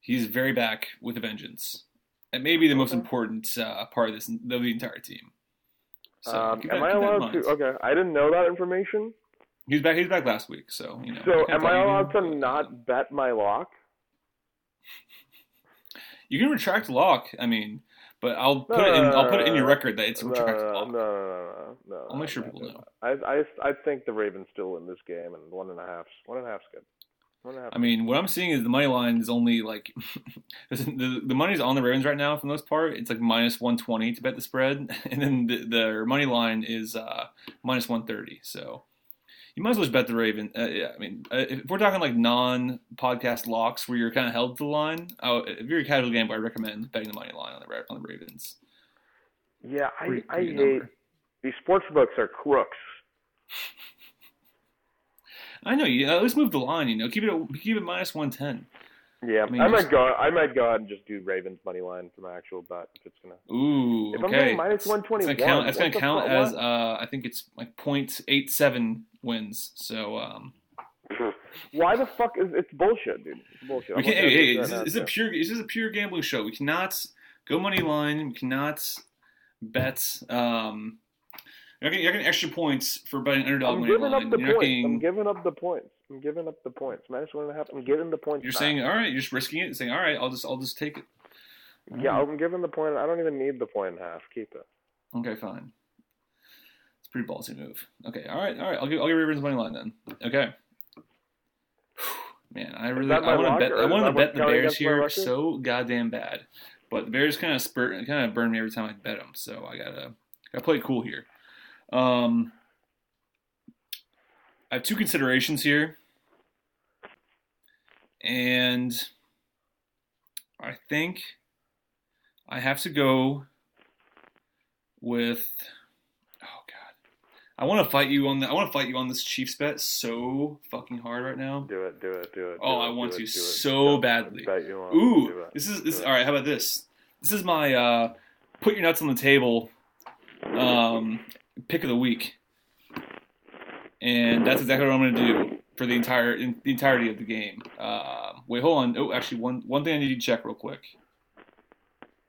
He's very back with a vengeance. It may be the most Okay. important uh, part of this of the entire team. So um, am that- I keep that in allowed to? Okay, I didn't know that information. He's back. He's back last week, so you know. So am I allowed to not bet my lock? You can retract lock. I mean, but I'll put it in. I'll put it in your record that it's a No, retracted no, lock. no, no, no, no. I'll make sure no, people no. know. I, I, I think the Ravens still win this game, and one and a half, one and a half's good. One and a half. I mean, what I'm seeing is the money line is only like the the money's on the Ravens right now for the most part. It's like minus 120 to bet the spread, and then the, the money line is uh, minus 130. So you might as well just bet the Raven. Uh, yeah, I mean, uh, if we're talking like non podcast locks where you're kind of held to the line, if you're a casual gambler, I recommend betting the money line on the on the Ravens. yeah, I, Pretty- I hate these sports books are crooks. I know you. Uh, let's move the line. You know, keep it keep it minus 110. Yeah, I I, might go. I might go ahead and just do Ravens money line for my actual bet if it's gonna. Ooh, If I'm okay. getting minus It's- It's gonna 121, count. It's gonna count as uh, I think it's like 0.87 wins. So um, Why the fuck is it's bullshit, dude? It's bullshit. We can, hey, hey, this right is, this is now, a pure this is a pure gambling show. We cannot go money line. We cannot bet. Um, you're getting, you're getting extra points for betting underdog I'm money giving line. up the you're points. getting. I'm giving up the points. I'm giving up the points. Minus one and a half. I'm giving the points. you're saying all right. You're just risking it. Saying all right. I'll just I'll just take it. Yeah, I'm giving the point. I don't even need the point and a half. Keep it. Okay, fine. It's a pretty ballsy move. Okay, all right, all right. I'll give I'll give Ravens money line then. Okay. Man, I really I want to bet I want to bet the Bears here so goddamn bad, but the Bears kind of spurt kind of burn me every time I bet them. So I gotta gotta play cool here. Um, I have two considerations here, and I think I have to go with. Oh God, I want to fight you on the. I want to fight you on this Chiefs bet so fucking hard right now. Do it. Do it. Do it. Oh, do I it, want to it, so it. badly. Bet you want Ooh, this is this. All right, how about this? This is my uh, put your nuts on the table. Um, pick of the week, and that's exactly what I'm going to do for the entire in, the entirety of the game. Uh, wait, hold on. Oh, actually, one one thing I need to check real quick.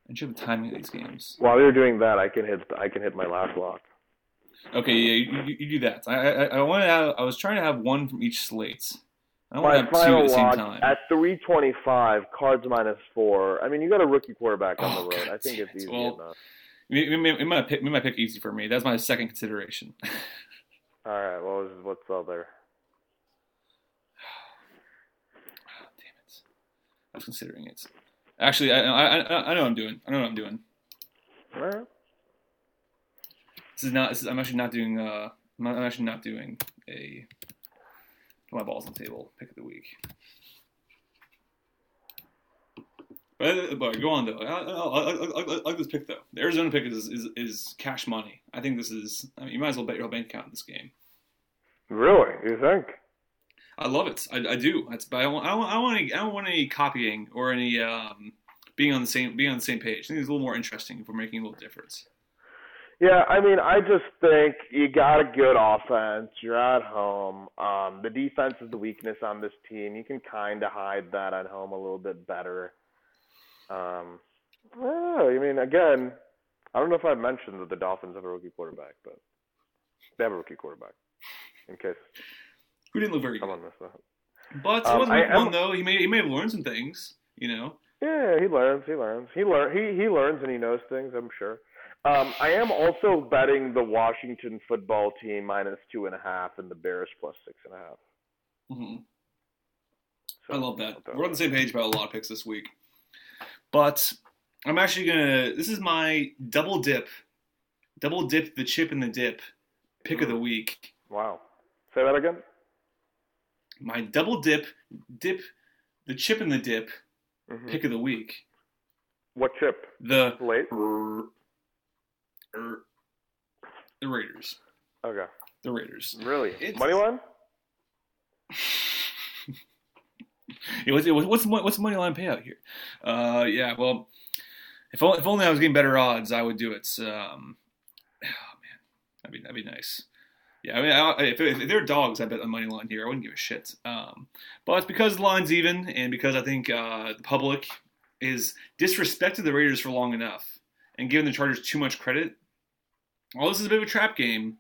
I should have the timing of these games. While you're doing that, I can hit. I can hit my last lock. Okay, yeah, you, you, you do that. I I, I want to have. I was trying to have one from each slate. I don't want to have two at the same time. at 325, cards minus four. I mean, you got a rookie quarterback on Oh, the road. God I think it's it. easy Well, enough. It might pick, might pick easy for me. That's my second consideration. All right. What was what's other? Oh, damn it! I was considering it. Actually, I, I, I, I know what I'm doing. I know what I'm doing. All right. This is not. This is, I'm actually not doing. Uh, I'm, not, I'm actually not doing a. My balls on the table. Pick of the week. But, but go on though. I, I, I, like this pick though. The Arizona pick is, is is cash money. I think this is. I mean, you might as well bet your whole bank account in this game. Really? You think? I love it. I, I do. That's, but I don't, want- I don't, I want any. I don't want any copying or any um, being on the same being on the same page. I think it's a little more interesting if we're making a little difference. Yeah, I mean, I just think you got a good offense. You're at home. Um, the defense is the weakness on this team. You can kind of hide that at home a little bit better. Um, well, I mean, again, I don't know if I mentioned that the Dolphins have a rookie quarterback, but they have a rookie quarterback. In case Who didn't look very good. But it Um, wasn't I one though. He may he may have learned some things. You know. Yeah, he learns. He learns. He learn. He he learns and he knows things. I'm sure. Um, I am also betting the Washington football team minus two and a half and the Bears plus six and a half. hmm So, I love that. We're on the same page about a lot of picks this week. But I'm actually gonna. This is my double dip, double dip the chip in the dip, pick of the week. Wow. Say that again. My double dip, dip, the chip in the dip, hmm pick of the week. What chip? The Late. er, er, the Raiders. Okay. The Raiders. Really? It's- Money line? Yeah, was what's the what's the money line payout here? Uh, yeah, well, if only, if only I was getting better odds, I would do it. Um, oh man, that'd be that'd be nice. Yeah, I mean, I, if, if there are dogs, I bet the money line here. I wouldn't give a shit. Um, but it's because the line's even, and because I think uh, the public is disrespected the Raiders for long enough, and giving the Chargers too much credit. While this is a bit of a trap game,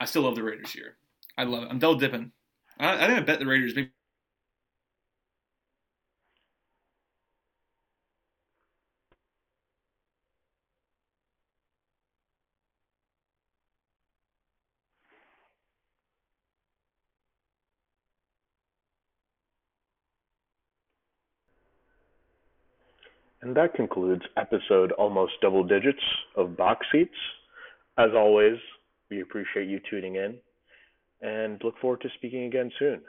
I still love the Raiders here. I love it. I'm double dipping. I, I think I bet the Raiders maybe And that concludes episode almost double digits of Box Seats. As always, we appreciate you tuning in and look forward to speaking again soon.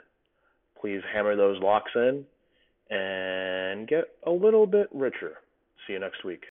Please hammer those locks in and get a little bit richer. See you next week.